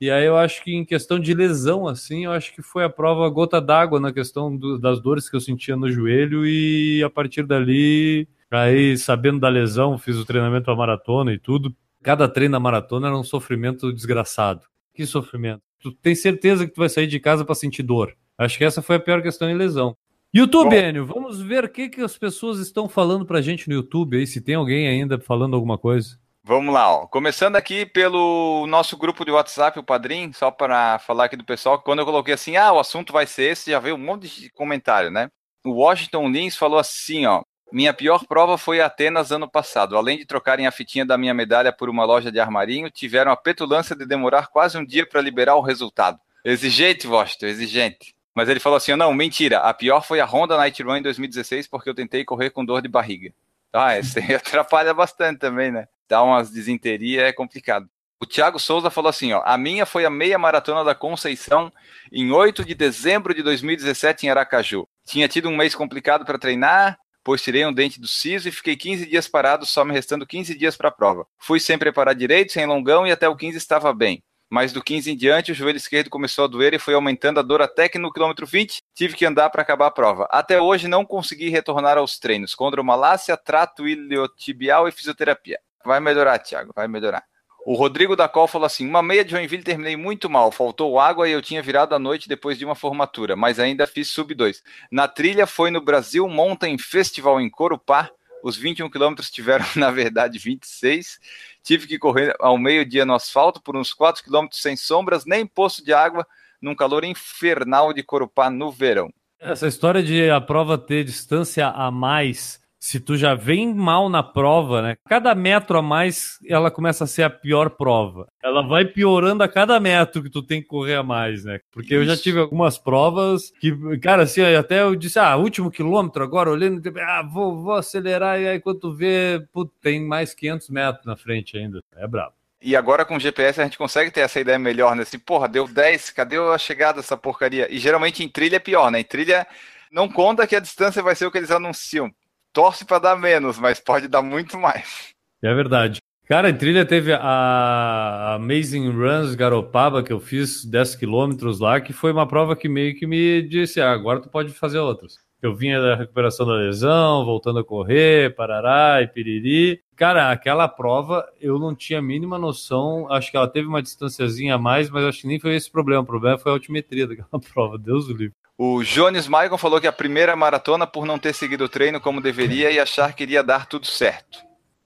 E aí eu acho que em questão de lesão, assim, eu acho que foi a prova gota d'água na questão do- das dores que eu sentia no joelho. E a partir dali, aí sabendo da lesão, fiz o treinamento para maratona e tudo. Cada treino da maratona era um sofrimento desgraçado. Que sofrimento. Tu tem certeza que tu vai sair de casa para sentir dor. Acho que essa foi a pior questão em lesão. YouTube. Enio, vamos ver o que, que as pessoas estão falando pra gente no YouTube aí, se tem alguém ainda falando alguma coisa. Vamos lá, ó. Começando aqui pelo nosso grupo de WhatsApp, o Padrim, só para falar aqui do pessoal, que quando eu coloquei assim, ah, o assunto vai ser esse, já veio um monte de comentário, né? O Washington Lins falou assim, ó. Minha pior prova foi Atenas ano passado. Além de trocarem a fitinha da minha medalha por uma loja de armarinho, tiveram a petulância de demorar quase um dia para liberar o resultado. Exigente, Washington, exigente. Mas ele falou assim: não, mentira. A pior foi a Honda Night Run em 2016, porque eu tentei correr com dor de barriga. Ah, esse atrapalha bastante também, né? Dá umas desinterias, é complicado. O Thiago Souza falou assim: ó, a minha foi a meia maratona da Conceição em 8 de dezembro de 2017 em Aracaju. Tinha tido um mês complicado para treinar, pois tirei um dente do siso e fiquei 15 dias parado, só me restando 15 dias para a prova. Fui sem preparar direito, sem longão e até o 15 estava bem. mas do 15 em diante o joelho esquerdo começou a doer e foi aumentando a dor até que no quilômetro 20 tive que andar para acabar a prova. Até hoje não consegui retornar aos treinos. Condromalácia, trato iliotibial e fisioterapia. Vai melhorar, Thiago, vai melhorar. O Rodrigo da Col falou assim: uma meia de Joinville terminei muito mal, faltou água e eu tinha virado a noite depois de uma formatura, mas ainda fiz sub 2. Na trilha foi no Brasil Mountain Festival em Corupá. Os 21 quilômetros tiveram, na verdade, 26. Tive que correr ao meio-dia no asfalto por uns 4 quilômetros sem sombras, nem poço de água, num calor infernal de Corupá no verão. Essa história de a prova ter distância a mais se tu já vem mal na prova, né? Cada metro a mais ela começa a ser a pior prova. Ela vai piorando a cada metro que tu tem que correr a mais, né? Porque Isso. eu já tive algumas provas que, cara, assim, até eu disse, ah, último quilômetro agora, olhando, ah, vou, vou acelerar, e aí quando tu vê, putz, tem mais 500 metros na frente ainda. É brabo. E agora com o GPS a gente consegue ter essa ideia melhor, né? Assim, porra, deu 10, cadê a chegada dessa porcaria? E geralmente em trilha é pior, né? Em trilha não conta que a distância vai ser o que eles anunciam torce para dar menos, mas pode dar muito mais. É verdade. Cara, em trilha teve a Amazing Runs Garopaba, que eu fiz 10 quilômetros lá, que foi uma prova que meio que me disse, ah, agora tu pode fazer outras. Eu vinha da recuperação da lesão, voltando a correr, parará e piriri. Cara, aquela prova eu não tinha a mínima noção. Acho que ela teve uma distanciazinha a mais, mas acho que nem foi esse problema. O problema foi a altimetria daquela prova. Deus o livre. O Jones Michael falou que a primeira maratona por não ter seguido o treino como deveria e achar que iria dar tudo certo.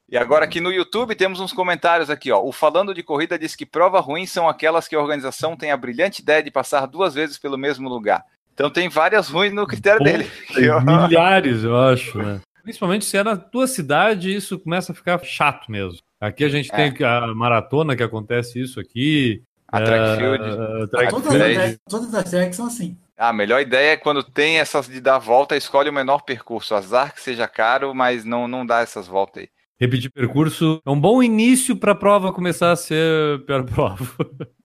E agora aqui no YouTube temos uns comentários aqui, ó. O Falando de Corrida diz que prova ruim são aquelas que a organização tem a brilhante ideia de passar duas vezes pelo mesmo lugar. Então tem várias ruins no critério Pô, dele. Milhares, eu acho, né? Principalmente se é na tua cidade, isso começa a ficar chato mesmo. Aqui a gente é. tem a maratona que acontece isso aqui. A track field. Uh, track todas, field. todas as tracks são assim. A melhor ideia é quando tem essas de dar volta, escolhe o menor percurso. Azar que seja caro, mas não, não dá essas voltas aí. Repetir percurso é um bom início para a prova começar a ser pior prova.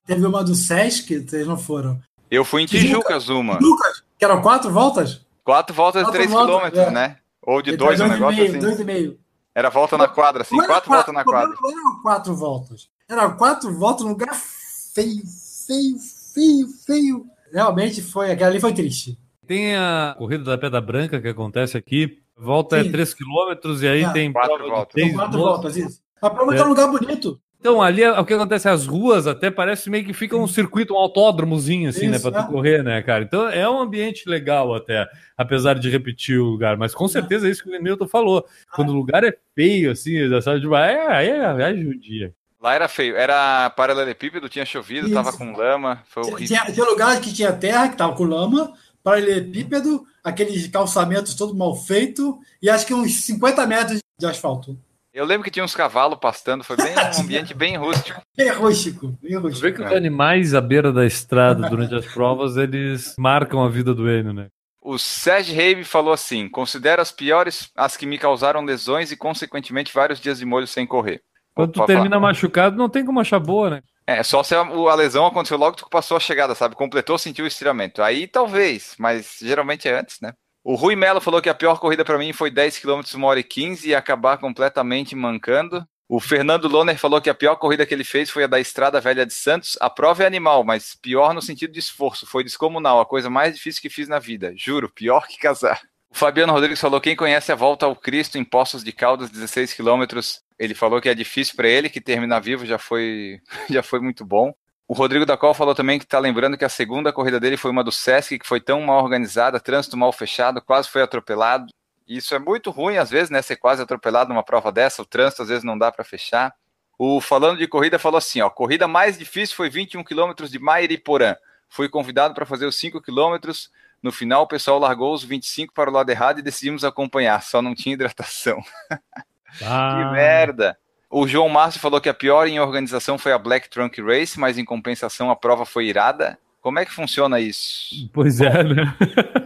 Teve uma do Sesc, vocês não foram. Eu fui em Tijucas, uma. Lucas, que eram quatro voltas? Quatro voltas de três quilômetros, é. né? Ou de dois, um negócio meio, assim. Dois e meio. Era volta na quadra, assim, quatro, quatro voltas na quadra. Não eram quatro voltas. Era quatro voltas num lugar feio, feio, feio, feio realmente foi, aquela ali foi triste. Tem a corrida da Pedra Branca que acontece aqui, volta Sim. é 3 km e aí é. tem quatro voltas. Tem quatro voltas, isso. A prova é. tá um lugar bonito. Então, ali o que acontece, as ruas até parece meio que fica um circuito, um autódromozinho, assim, né, Isso, né, pra tu é. correr, né, cara? Então é um ambiente legal até, apesar de repetir o lugar, mas com certeza é isso que o Milton falou. Quando o lugar é feio, assim, sabe, tipo, é, é, é, é judia. Lá era feio, era paralelepípedo, tinha chovido, Isso. tava com lama, foi horrível. Tinha, tinha lugar que tinha terra, que tava com lama, paralelepípedo, aqueles calçamentos todo mal feito e acho que uns 50 metros de asfalto. Eu lembro que tinha uns cavalos pastando, foi bem um ambiente bem rústico. Bem rústico, bem rústico. Vê que os animais à beira da estrada durante as provas, eles marcam a vida do Enio, né? O Sérgio Reib falou assim: considero as piores as que me causaram lesões e, consequentemente, vários dias de molho sem correr. Quando tu termina falar. machucado, não tem como achar boa, né? É, só se a, a, lesão aconteceu logo que tu passou a chegada, sabe? Completou, sentiu o estiramento. Aí talvez, mas geralmente é antes, né? O Rui Melo falou que a pior corrida para mim foi 10 km uma hora e 15 e acabar completamente mancando. O Fernando Loner falou que a pior corrida que ele fez foi a da Estrada Velha de Santos. A prova é animal, mas pior no sentido de esforço. Foi descomunal, a coisa mais difícil que fiz na vida. Juro, pior que casar. O Fabiano Rodrigues falou: quem conhece a volta ao Cristo em Poços de Caldas, 16 quilômetros, ele falou que é difícil para ele, que terminar vivo já foi, já foi muito bom. O Rodrigo da Col falou também que está lembrando que a segunda corrida dele foi uma do Sesc, que foi tão mal organizada, trânsito mal fechado, quase foi atropelado. Isso é muito ruim, às vezes, né? Ser quase atropelado numa prova dessa, o trânsito às vezes não dá para fechar. O Falando de Corrida falou assim: ó, corrida mais difícil foi 21 quilômetros de Mairiporã. Fui convidado para fazer os 5 quilômetros. No final, o pessoal largou os 25 para o lado errado e decidimos acompanhar, só não tinha hidratação. Ah. Que merda! O João Márcio falou que a pior em organização foi a Black Trunk Race, mas em compensação a prova foi irada. Como é que funciona isso? Pois é, né?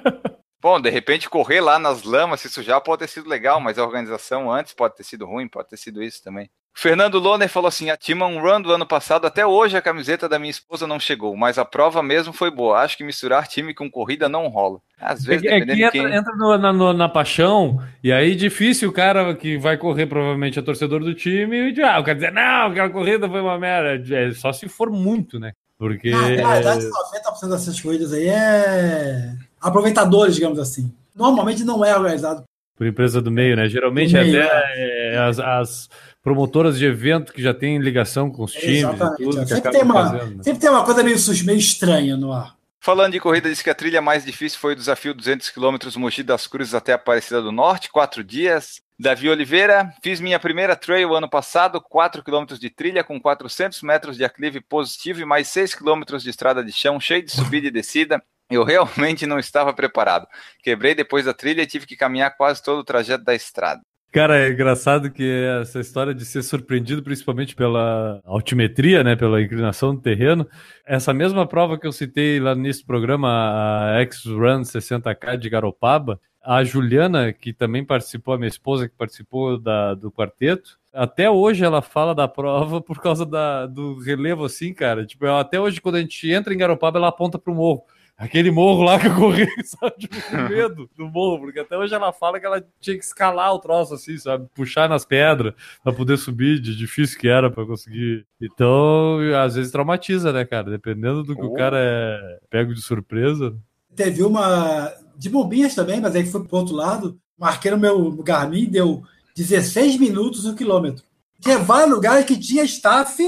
Bom, de repente correr lá nas lamas, se sujar, pode ter sido legal, mas a organização antes pode ter sido ruim, pode ter sido isso também. Fernando Loner falou assim: a Timon Run do ano passado, até hoje a camiseta da minha esposa não chegou, mas a prova mesmo foi boa. Acho que misturar time com corrida não rola. Às vezes, é, que- é dependendo que de entra, quem. entra no- na, no- na paixão, e aí difícil o cara que vai correr, provavelmente é torcedor do time, e diz, ah, quer dizer, não, aquela corrida foi uma merda. É só se for muito, né? Porque. Na verdade, 90% dessas corridas aí é aproveitadores, digamos assim. Normalmente não é organizado. Por empresa do meio, né? Geralmente meio, até é, as, as promotoras de evento que já têm ligação com os times e Exatamente. tudo, Sempre tem, uma, fazendo. né? sempre tem uma coisa meio, meio estranha no ar. Falando de corrida, diz que a trilha mais difícil foi o desafio 200 km Mogi das Cruzes até Aparecida do Norte, quatro dias. Davi Oliveira, fiz minha primeira trail ano passado, 4 km de trilha com 400 metros de aclive positivo e mais 6 km de estrada de chão, cheio de subida e descida. Eu realmente não estava preparado. Quebrei depois da trilha e tive que caminhar quase todo o trajeto da estrada. Cara, é engraçado que essa história de ser surpreendido, principalmente pela altimetria, né, pela inclinação do terreno, essa mesma prova que eu citei lá nesse programa, a X-Run 60K de Garopaba, a Juliana, que também participou, a minha esposa que participou da, do quarteto, até hoje ela fala da prova por causa da, do relevo assim, cara. Tipo, até hoje, quando a gente entra em Garopaba, ela aponta pro morro. Aquele morro lá que eu corri, sabe? Com medo do morro, porque até hoje ela fala que ela tinha que escalar o troço assim, sabe? Puxar nas pedras pra poder subir, de difícil que era pra conseguir. Então, às vezes traumatiza, né, cara? Dependendo do que o Oh. cara é pego de surpresa. Teve uma de bombinhas também, mas aí foi pro outro lado. Marquei no meu Garmin, deu 16 minutos o quilômetro. Tinha vários lugares que tinha staff,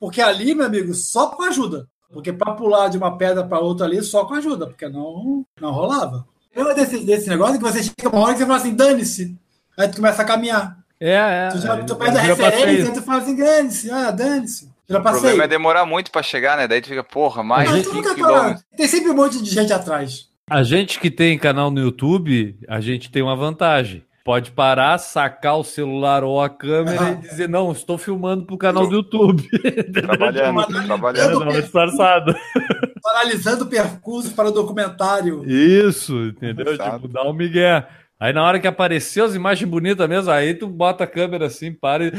porque ali, meu amigo, só com ajuda. Porque para pular de uma pedra para outra ali, só com ajuda, porque não, não rolava. Lembra desse, desse negócio que você chega uma hora que você fala assim, dane-se. Aí tu começa a caminhar. É, é. Tu já tu perde a referência, tu fala assim, dane-se, ah, dane-se. Já O passei. problema é demorar muito pra chegar, né? Daí tu fica, porra, mais Mas de tu 5 nunca para. km. Tem sempre um monte de gente atrás. A gente que tem canal no YouTube, a gente tem uma vantagem. Pode parar, sacar o celular ou a câmera e dizer, não, estou filmando pro canal do YouTube. Trabalhando, trabalhando. Não, disfarçado. Analisando o percurso para o documentário. Isso, entendeu? Exato. Tipo, dá um migué. Aí na hora que apareceu as imagens bonitas mesmo, aí tu bota a câmera assim, para e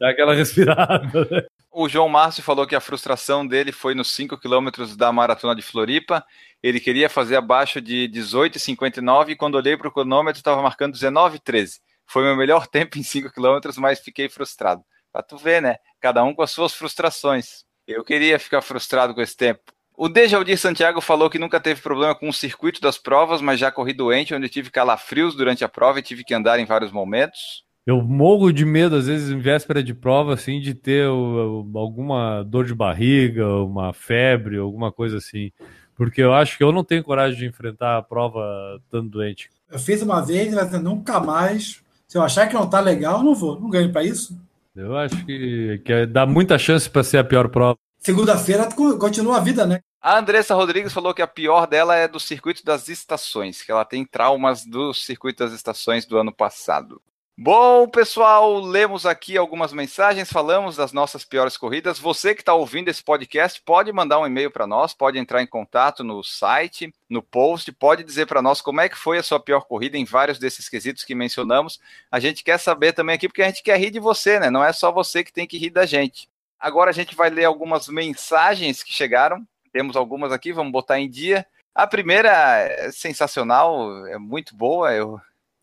dá aquela respirada. né? O João Márcio falou que a frustração dele foi nos 5 quilômetros da maratona de Floripa. Ele queria fazer abaixo de 18,59 e quando olhei para o cronômetro estava marcando 19,13. Foi meu melhor tempo em 5 quilômetros, mas fiquei frustrado. Pra tu ver, né? Cada um com as suas frustrações. Eu queria ficar frustrado com esse tempo. O Dejaldir Santiago falou que nunca teve problema com o circuito das provas, mas já corri doente, onde tive calafrios durante a prova e tive que andar em vários momentos. Eu morro de medo, às vezes, em véspera de prova, assim, de ter o- o- alguma dor de barriga, uma febre, alguma coisa assim. Porque eu acho que eu não tenho coragem de enfrentar a prova estando doente. Eu fiz uma vez, mas nunca mais. Se eu achar que não tá legal, eu não vou. Não ganho para isso. Eu acho que, que dá muita chance para ser a pior prova. Segunda-feira co- continua a vida, né? A Andressa Rodrigues falou que a pior dela é do circuito das estações, que ela tem traumas do circuito das estações do ano passado. Bom, pessoal, lemos aqui algumas mensagens, falamos das nossas piores corridas. Você que está ouvindo esse podcast pode mandar um e-mail para nós, pode entrar em contato no site, no post, pode dizer para nós como é que foi a sua pior corrida em vários desses quesitos que mencionamos. A gente quer saber também aqui, porque a gente quer rir de você, né? Não é só você que tem que rir da gente. Agora a gente vai ler algumas mensagens que chegaram. Temos algumas aqui, vamos botar em dia. A primeira é sensacional, é muito boa. Eu,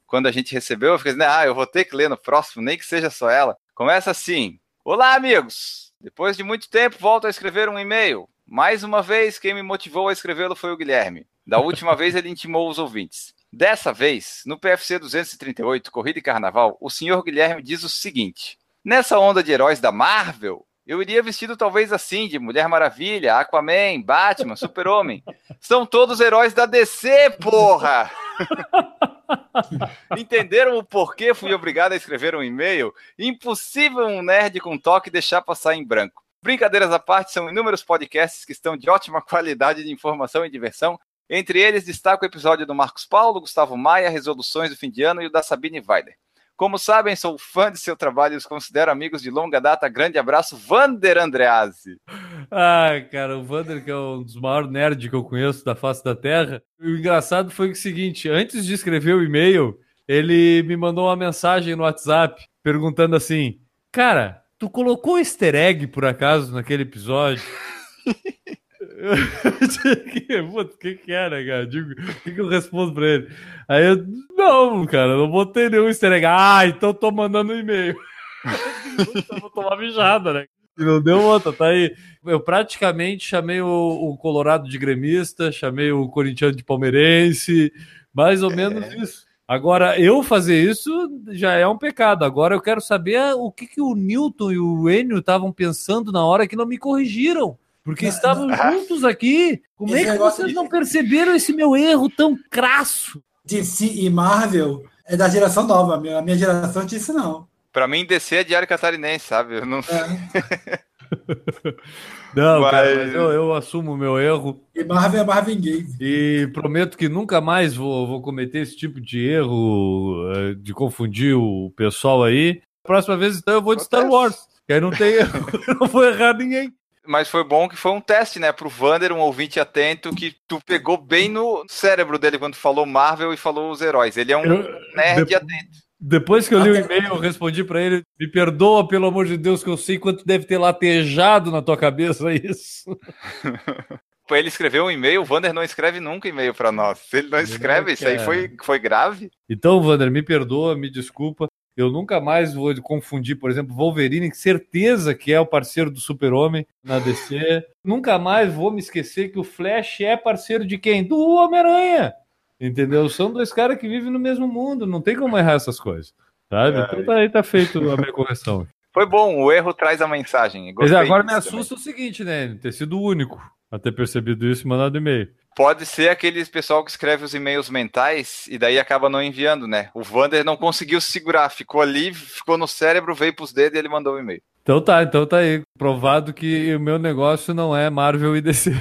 quando a gente recebeu, eu fiquei assim, ah, eu vou ter que ler no próximo, nem que seja só ela. Começa assim: Olá, amigos! Depois de muito tempo, volto a escrever um e-mail. Mais uma vez, quem me motivou a escrevê-lo foi o Guilherme. Da última vez, ele intimou os ouvintes. Dessa vez, no PFC 238, Corrida e Carnaval, o senhor Guilherme diz o seguinte: Nessa onda de heróis da Marvel, eu iria vestido talvez assim, de Mulher Maravilha, Aquaman, Batman, Super-Homem. São todos heróis da DC, porra! Entenderam o porquê fui obrigado a escrever um e-mail? Impossível um nerd com toque deixar passar em branco. Brincadeiras à parte, são inúmeros podcasts que estão de ótima qualidade de informação e diversão. Entre eles, destaco o episódio do Marcos Paulo, Gustavo Maia, Resoluções do Fim de Ano e o da Sabine Weiler. Como sabem, sou fã de seu trabalho e os considero amigos de longa data. Grande abraço, Vander Andreazzi. Ai, cara, o Vander, que é um dos maiores nerds que eu conheço da face da Terra. O engraçado foi o seguinte: antes de escrever o e-mail, ele me mandou uma mensagem no WhatsApp perguntando assim: Cara, tu colocou easter egg por acaso naquele episódio? O que, que era, cara? Digo, o que, que eu respondo pra ele? Aí eu, não, cara, não botei nenhum easter egg. Ah, então tô mandando um e-mail. Vou tomar mijada, né? E não deu outra, tá aí. Eu praticamente chamei o, o, Colorado de gremista, chamei o corintiano de palmeirense, mais ou menos é. isso. Agora, eu fazer isso já é um pecado. Agora eu quero saber o que, que o Newton e o Enio estavam pensando na hora que não me corrigiram. Porque estavam juntos aqui. Como esse é que vocês de... não perceberam esse meu erro tão crasso? DC e Marvel é da geração nova. A minha geração disse não. Pra mim, DC é diário catarinense, sabe? Eu não é. Não, mas... cara, mas eu, eu, assumo o meu erro. E Marvel é Marvin Gaye. E prometo que nunca mais vou, vou cometer esse tipo de erro eh, de confundir o pessoal aí. Próxima vez, então, eu vou de Star Wars. Que aí não tem erro, não vou errar ninguém mas foi bom que foi um teste, né, pro Vander, um ouvinte atento, que tu pegou bem no cérebro dele quando falou Marvel e falou os heróis. Ele é um eu, nerd de... atento. Depois que eu li o e-mail, eu respondi para ele: me perdoa, pelo amor de Deus, que eu sei quanto deve ter latejado na tua cabeça isso. ele escreveu um e-mail, o Vander não escreve nunca e-mail para nós. Se ele não escreve, isso aí foi, foi grave. Então, Vander, me perdoa, me desculpa. Eu nunca mais vou confundir, por exemplo, Wolverine, certeza que é o parceiro do Super-Homem na DC. nunca mais vou me esquecer que o Flash é parceiro de quem? Do Homem-Aranha. Entendeu? São dois caras que vivem no mesmo mundo, não tem como errar essas coisas. Sabe? É. Então tá, aí tá feito a minha correção. Foi bom, o erro traz a mensagem. Mas agora me assusta também. o seguinte, né? Ter sido o único a ter percebido isso e mandado e-mail. Pode ser aqueles pessoal que escreve os e-mails mentais e daí acaba não enviando, né? O Vander não conseguiu segurar, ficou ali, ficou no cérebro, veio pros dedos e ele mandou o um e-mail. Então tá, então tá aí. Provado que o meu negócio não é Marvel e DC.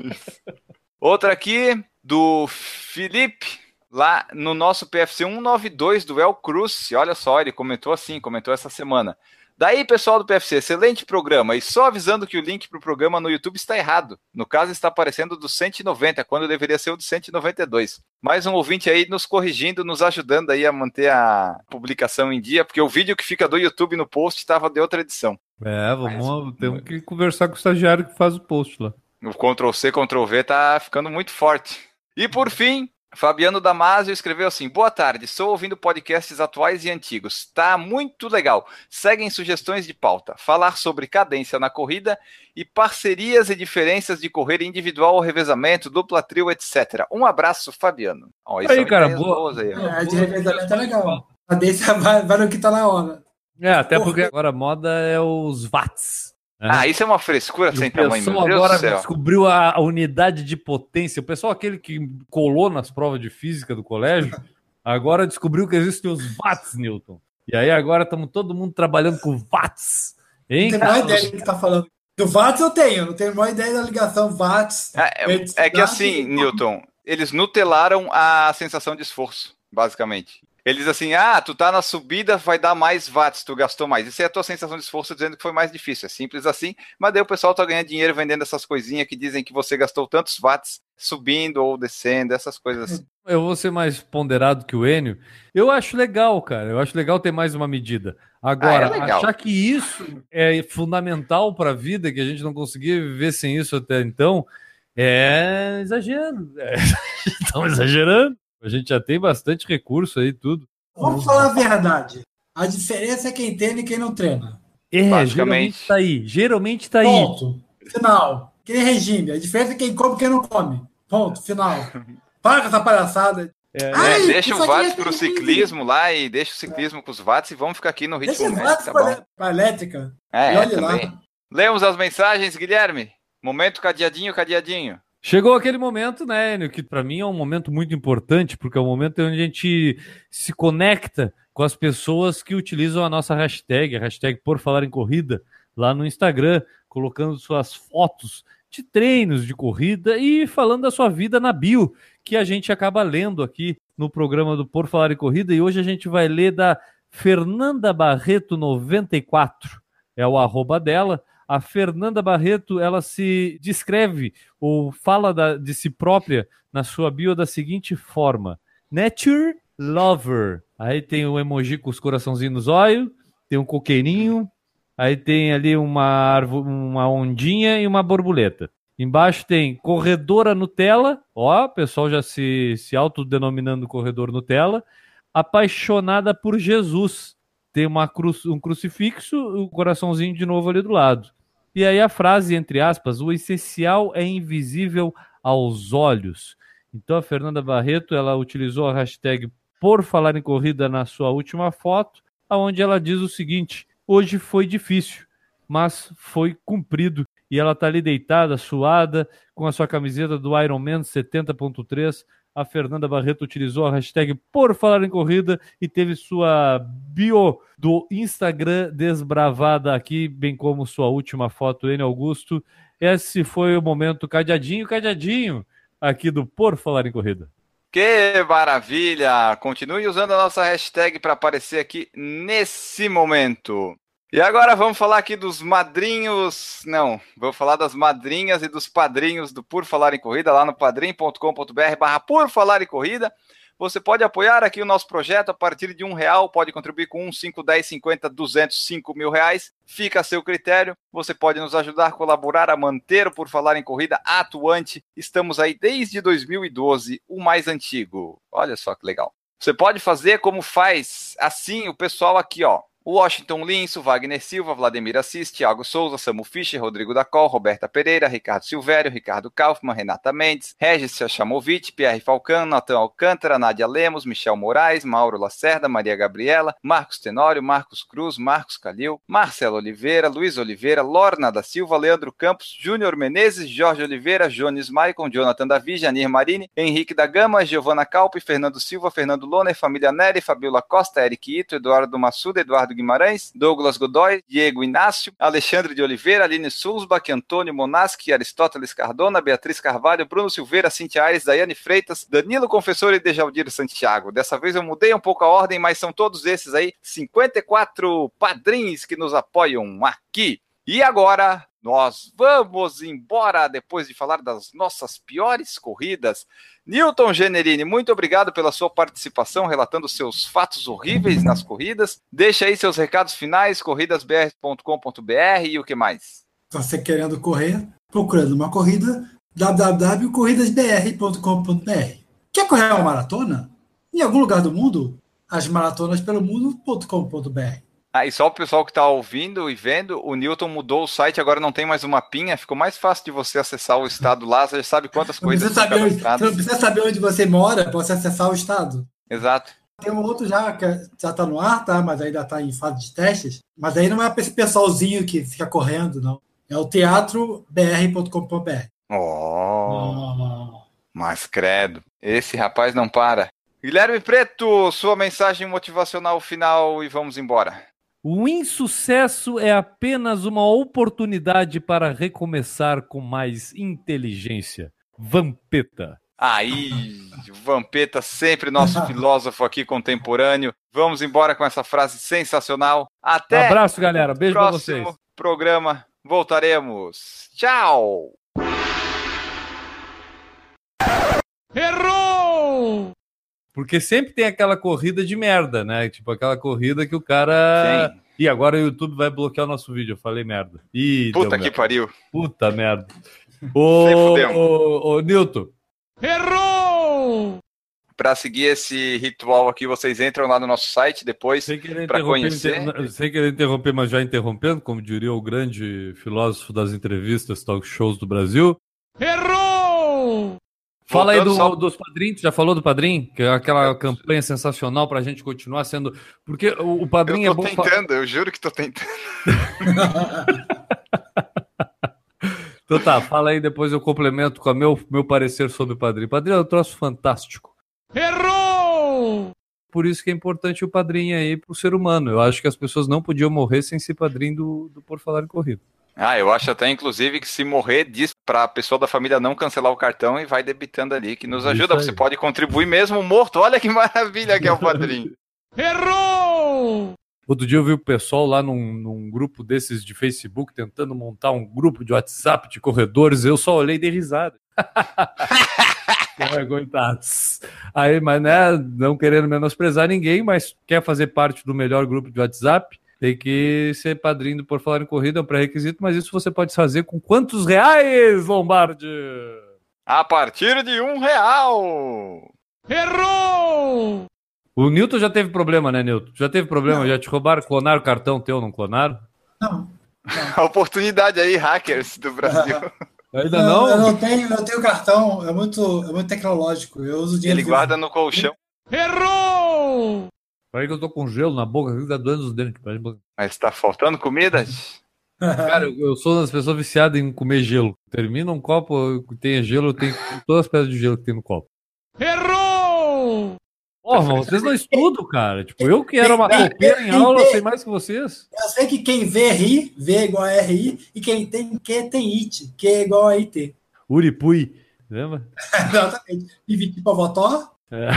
Outra aqui, do Felipe, lá no nosso PFC 192 do El Cruz. Olha só, ele comentou assim, comentou essa semana. Daí, pessoal do PFC, excelente programa. E só avisando que o link para o programa no YouTube está errado. No caso, está aparecendo do 190, quando deveria ser o do 192. Mais um ouvinte aí nos corrigindo, nos ajudando aí a manter a publicação em dia, porque o vídeo que fica do YouTube no post estava de outra edição. É, vamos, Mas, temos que conversar com o estagiário que faz o post lá. O Ctrl C, Ctrl V tá ficando muito forte. E por fim, Fabiano Damasio escreveu assim: Boa tarde, estou ouvindo podcasts atuais e antigos. Tá muito legal. Seguem sugestões de pauta. Falar sobre cadência na corrida e parcerias e diferenças de correr individual ou revezamento, dupla trio, etc. Um abraço, Fabiano. Ó, aí, cara, boa. Aí. É, de revezamento é legal. Cadência vai, vai no que tá na hora. É, até porque agora a moda é os watts. É. Ah, isso é uma frescura e sem tamanho, meu Deus agora descobriu a, a, unidade de potência. O pessoal, aquele que colou nas provas de física do colégio, agora descobriu que existem os watts, Newton. E aí agora estamos todo mundo trabalhando com watts. Hein, não tenho a ideia do que está falando. Do watts eu tenho, não tenho a maior ideia da ligação watts. É, é, é que assim, Newton, eles nutelaram a sensação de esforço, basicamente. Ele diz assim: ah, tu tá na subida, vai dar mais watts, tu gastou mais. Isso é a tua sensação de esforço dizendo que foi mais difícil. É simples assim, mas daí o pessoal tá ganhando dinheiro vendendo essas coisinhas que dizem que você gastou tantos watts subindo ou descendo, essas coisas assim. Eu vou ser mais ponderado que o Enio. Eu acho legal, cara. Eu acho legal ter mais uma medida. Agora, ah, é achar que isso é fundamental para a vida, que a gente não conseguia viver sem isso até então, é exagero. É... Estão exagerando. A gente já tem bastante recurso aí, tudo. Vamos falar a verdade. A diferença é quem treina e quem não treina. É, geralmente tá aí. Geralmente tá aí. Ponto. Final. Que regime. A diferença é quem come e quem não come. Ponto. Final. Para com essa palhaçada. É, Ai, é, deixa o VATS para o ciclismo lá e deixa o ciclismo é. com os VATS e vamos ficar aqui no ritmo deixa médio, tá para a elétrica. É, e olha é, lá. Lemos as mensagens, Guilherme. Momento cadeadinho, cadeadinho. Chegou aquele momento, né, Enio, que para mim é um momento muito importante, porque é um momento onde a gente se conecta com as pessoas que utilizam a nossa hashtag, a hashtag Por Falar em Corrida, lá no Instagram, colocando suas fotos de treinos de corrida e falando da sua vida na bio, que a gente acaba lendo aqui no programa do Por Falar em Corrida e hoje a gente vai ler da Fernanda Barreto 94, é o arroba dela. A Fernanda Barreto, ela se descreve ou fala da, de si própria na sua bio da seguinte forma: Nature Lover. Aí tem o emoji com os coraçãozinhos nos olhos, tem um coqueirinho, aí tem ali uma, uma ondinha e uma borboleta. Embaixo tem corredora Nutella, ó, o pessoal já se, se autodenominando corredor Nutella. Apaixonada por Jesus. Tem uma cruz, um crucifixo, o um coraçãozinho de novo ali do lado. E aí a frase, entre aspas, o essencial é invisível aos olhos. Então a Fernanda Barreto, ela utilizou a hashtag por falar em corrida na sua última foto, aonde ela diz o seguinte: hoje foi difícil, mas foi cumprido. E ela está ali deitada, suada, com a sua camiseta do Ironman 70.3. A Fernanda Barreto utilizou a hashtag por falar em corrida e teve sua bio do Instagram desbravada aqui, bem como sua última foto, N Augusto. Esse foi o momento cadeadinho, cadeadinho aqui do Por Falar em Corrida. Que maravilha! Continue usando a nossa hashtag para aparecer aqui nesse momento. E agora vamos falar aqui dos madrinhos. Não, vou falar das madrinhas e dos padrinhos do Por Falar em Corrida lá no padrim.com.br barra Por Falar em Corrida. Você pode apoiar aqui o nosso projeto a partir de um real, pode contribuir com um, cinco, dez, cinquenta, duzentos, cinco mil reais. Fica a seu critério. Você pode nos ajudar a colaborar a manter o Por Falar em Corrida atuante. Estamos aí desde 2012, o mais antigo. Olha só que legal. Você pode fazer como faz assim o pessoal aqui, ó. Washington Linso, Wagner Silva, Vladimir Assis, Thiago Souza, Samu Fischer, Rodrigo Dacol, Roberta Pereira, Ricardo Silvério, Ricardo Kaufmann, Renata Mendes, Regis Chamovic, Pierre Falcão, Natan Alcântara, Nádia Lemos, Michel Moraes, Mauro Lacerda, Maria Gabriela, Marcos Tenório, Marcos Cruz, Marcos Calil, Marcelo Oliveira, Luiz Oliveira, Lorna da Silva, Leandro Campos, Júnior Menezes, Jorge Oliveira, Jones Maicon, Jonathan Davi, Janir Marini, Henrique da Gama, Giovana Calpe, Fernando Silva, Fernando Loner, Família Nery, Fabiola Costa, Eric Ito, Eduardo Massuda, Eduardo Guimarães, Douglas Godoy, Diego Inácio, Alexandre de Oliveira, Aline Sulzbach, Antônio Monaschi, Aristóteles Cardona, Beatriz Carvalho, Bruno Silveira, Cintia Aires, Daiane Freitas, Danilo Confessor e Dejaldir Santiago. Dessa vez eu mudei um pouco a ordem, mas são todos esses aí, 54 padrinhos que nos apoiam aqui. E agora nós vamos embora depois de falar das nossas piores corridas. Newton Generini, muito obrigado pela sua participação, relatando seus fatos horríveis nas corridas. Deixa aí seus recados finais, corridasbr.com.br e o que mais? Você querendo correr, procurando uma corrida, www.corridasbr.com.br. Quer correr uma maratona? Em algum lugar do mundo? As maratonas pelo mundo.com.br. Ah, e só o pessoal que está ouvindo e vendo, o Newton mudou o site, agora não tem mais uma pinha, ficou mais fácil de você acessar o estado lá, você já sabe quantas coisas você, sabe onde, você não precisa saber onde você mora para você acessar o estado. Exato. Tem um outro já que já está no ar, tá? Mas ainda está em fase de testes. Mas aí não é para esse pessoalzinho que fica correndo, não. É o teatrobr.com.br. Oh, oh, mas credo, esse rapaz não para. Guilherme Preto, sua mensagem motivacional final e vamos embora. O insucesso é apenas uma oportunidade para recomeçar com mais inteligência. Vampeta. Aí, Vampeta, sempre nosso filósofo aqui contemporâneo. Vamos embora com essa frase sensacional. Até. Um abraço, galera. Beijo para vocês. programa. Voltaremos. Tchau. Porque sempre tem aquela corrida de merda, né? Tipo aquela corrida que o cara. Sim. E agora o YouTube vai bloquear o nosso vídeo. Eu falei merda. Ih, Puta que merda. pariu. Puta merda. Ô, ô, ô, Nilton. Errou! Para seguir esse ritual aqui, vocês entram lá no nosso site depois para conhecer. Inter... Sem querer interromper, mas já interrompendo, como diria o grande filósofo das entrevistas, talk shows do Brasil. Errou! Fala aí do, só... dos padrinhos, já falou do padrinho? Que é aquela campanha sensacional para a gente continuar sendo. Porque o, o padrinho é bom. Eu tô tentando, eu juro que tô tentando. então tá, fala aí, depois eu complemento com o meu, meu parecer sobre o padrinho. O padrinho é um troço fantástico. Errou! Por isso que é importante o padrinho aí pro ser humano. Eu acho que as pessoas não podiam morrer sem ser padrinho do, do Por Falar em Corrida. Ah, eu acho até, inclusive, que se morrer, diz para a pessoa da família não cancelar o cartão e vai debitando ali, que nos ajuda. Você pode contribuir mesmo morto. Olha que maravilha que é o padrinho. Outro dia eu vi o pessoal lá num, num grupo desses de Facebook tentando montar um grupo de WhatsApp de corredores. Eu só olhei e dei risada. coitados. Aí, mas né, não querendo menosprezar ninguém, mas quer fazer parte do melhor grupo de WhatsApp, tem que ser padrinho do Por Falar em Corrida, é um pré-requisito, mas isso você pode fazer com quantos reais, Lombardi? A partir de um real. O Newton já teve problema, né, Newton? Já teve problema? Não. Já te roubaram? Clonaram o cartão teu, não clonaram? Não. A oportunidade aí, hackers do Brasil. Ainda Eu, não? eu não tenho, eu tenho cartão, é muito, é muito tecnológico. Eu uso dinheiro. Ele vivo. guarda no colchão. Peraí que eu tô com gelo na boca, que tá doendo os dentes. Mas tá faltando comida? Cara, eu eu sou uma das pessoas viciadas em comer gelo. Termina um copo, tem gelo, eu tenho todas as pedras de gelo que tem no copo. Errou! Porra, mas vocês não estudam, cara. Tipo, eu que era uma Tem- copeira em tem- aula, tem- sei mais que vocês. Eu sei que quem vê ri, vê igual a RI, e quem tem Q tem IT, Q é igual a IT. Uripui, lembra? Exatamente. E vi tipo a Votó. É.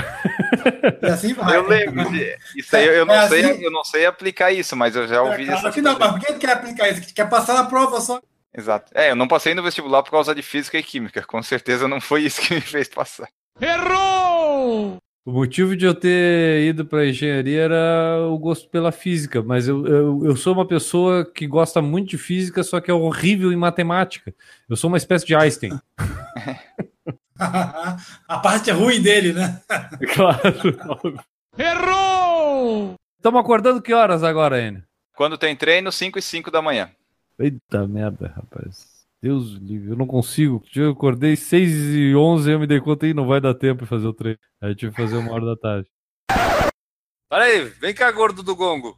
E assim vai. Eu lembro. de- Isso aí eu, eu não É sei, assim? eu não sei aplicar isso, mas eu já É, ouvi claro essas que não, mas por que tu quer aplicar isso? Quer passar na prova só. Exato. É, eu não passei no vestibular por causa de física e química. Com certeza não foi isso que me fez passar. O motivo de eu ter ido para engenharia era o gosto pela física, mas eu, eu, eu sou uma pessoa que gosta muito de física, só que é horrível em matemática. Eu sou uma espécie de Einstein. a parte ruim dele, né? Claro. Errou! Estamos acordando que horas agora, Enio? Quando tem treino, 5 e 5 da manhã. Eita merda, rapaz. Deus livre, eu não consigo. Eu acordei 6 e 11 eu me dei conta e não vai dar tempo de fazer o treino. Aí eu tive que fazer uma hora da tarde. Olha aí, vem cá, gordo do gongo.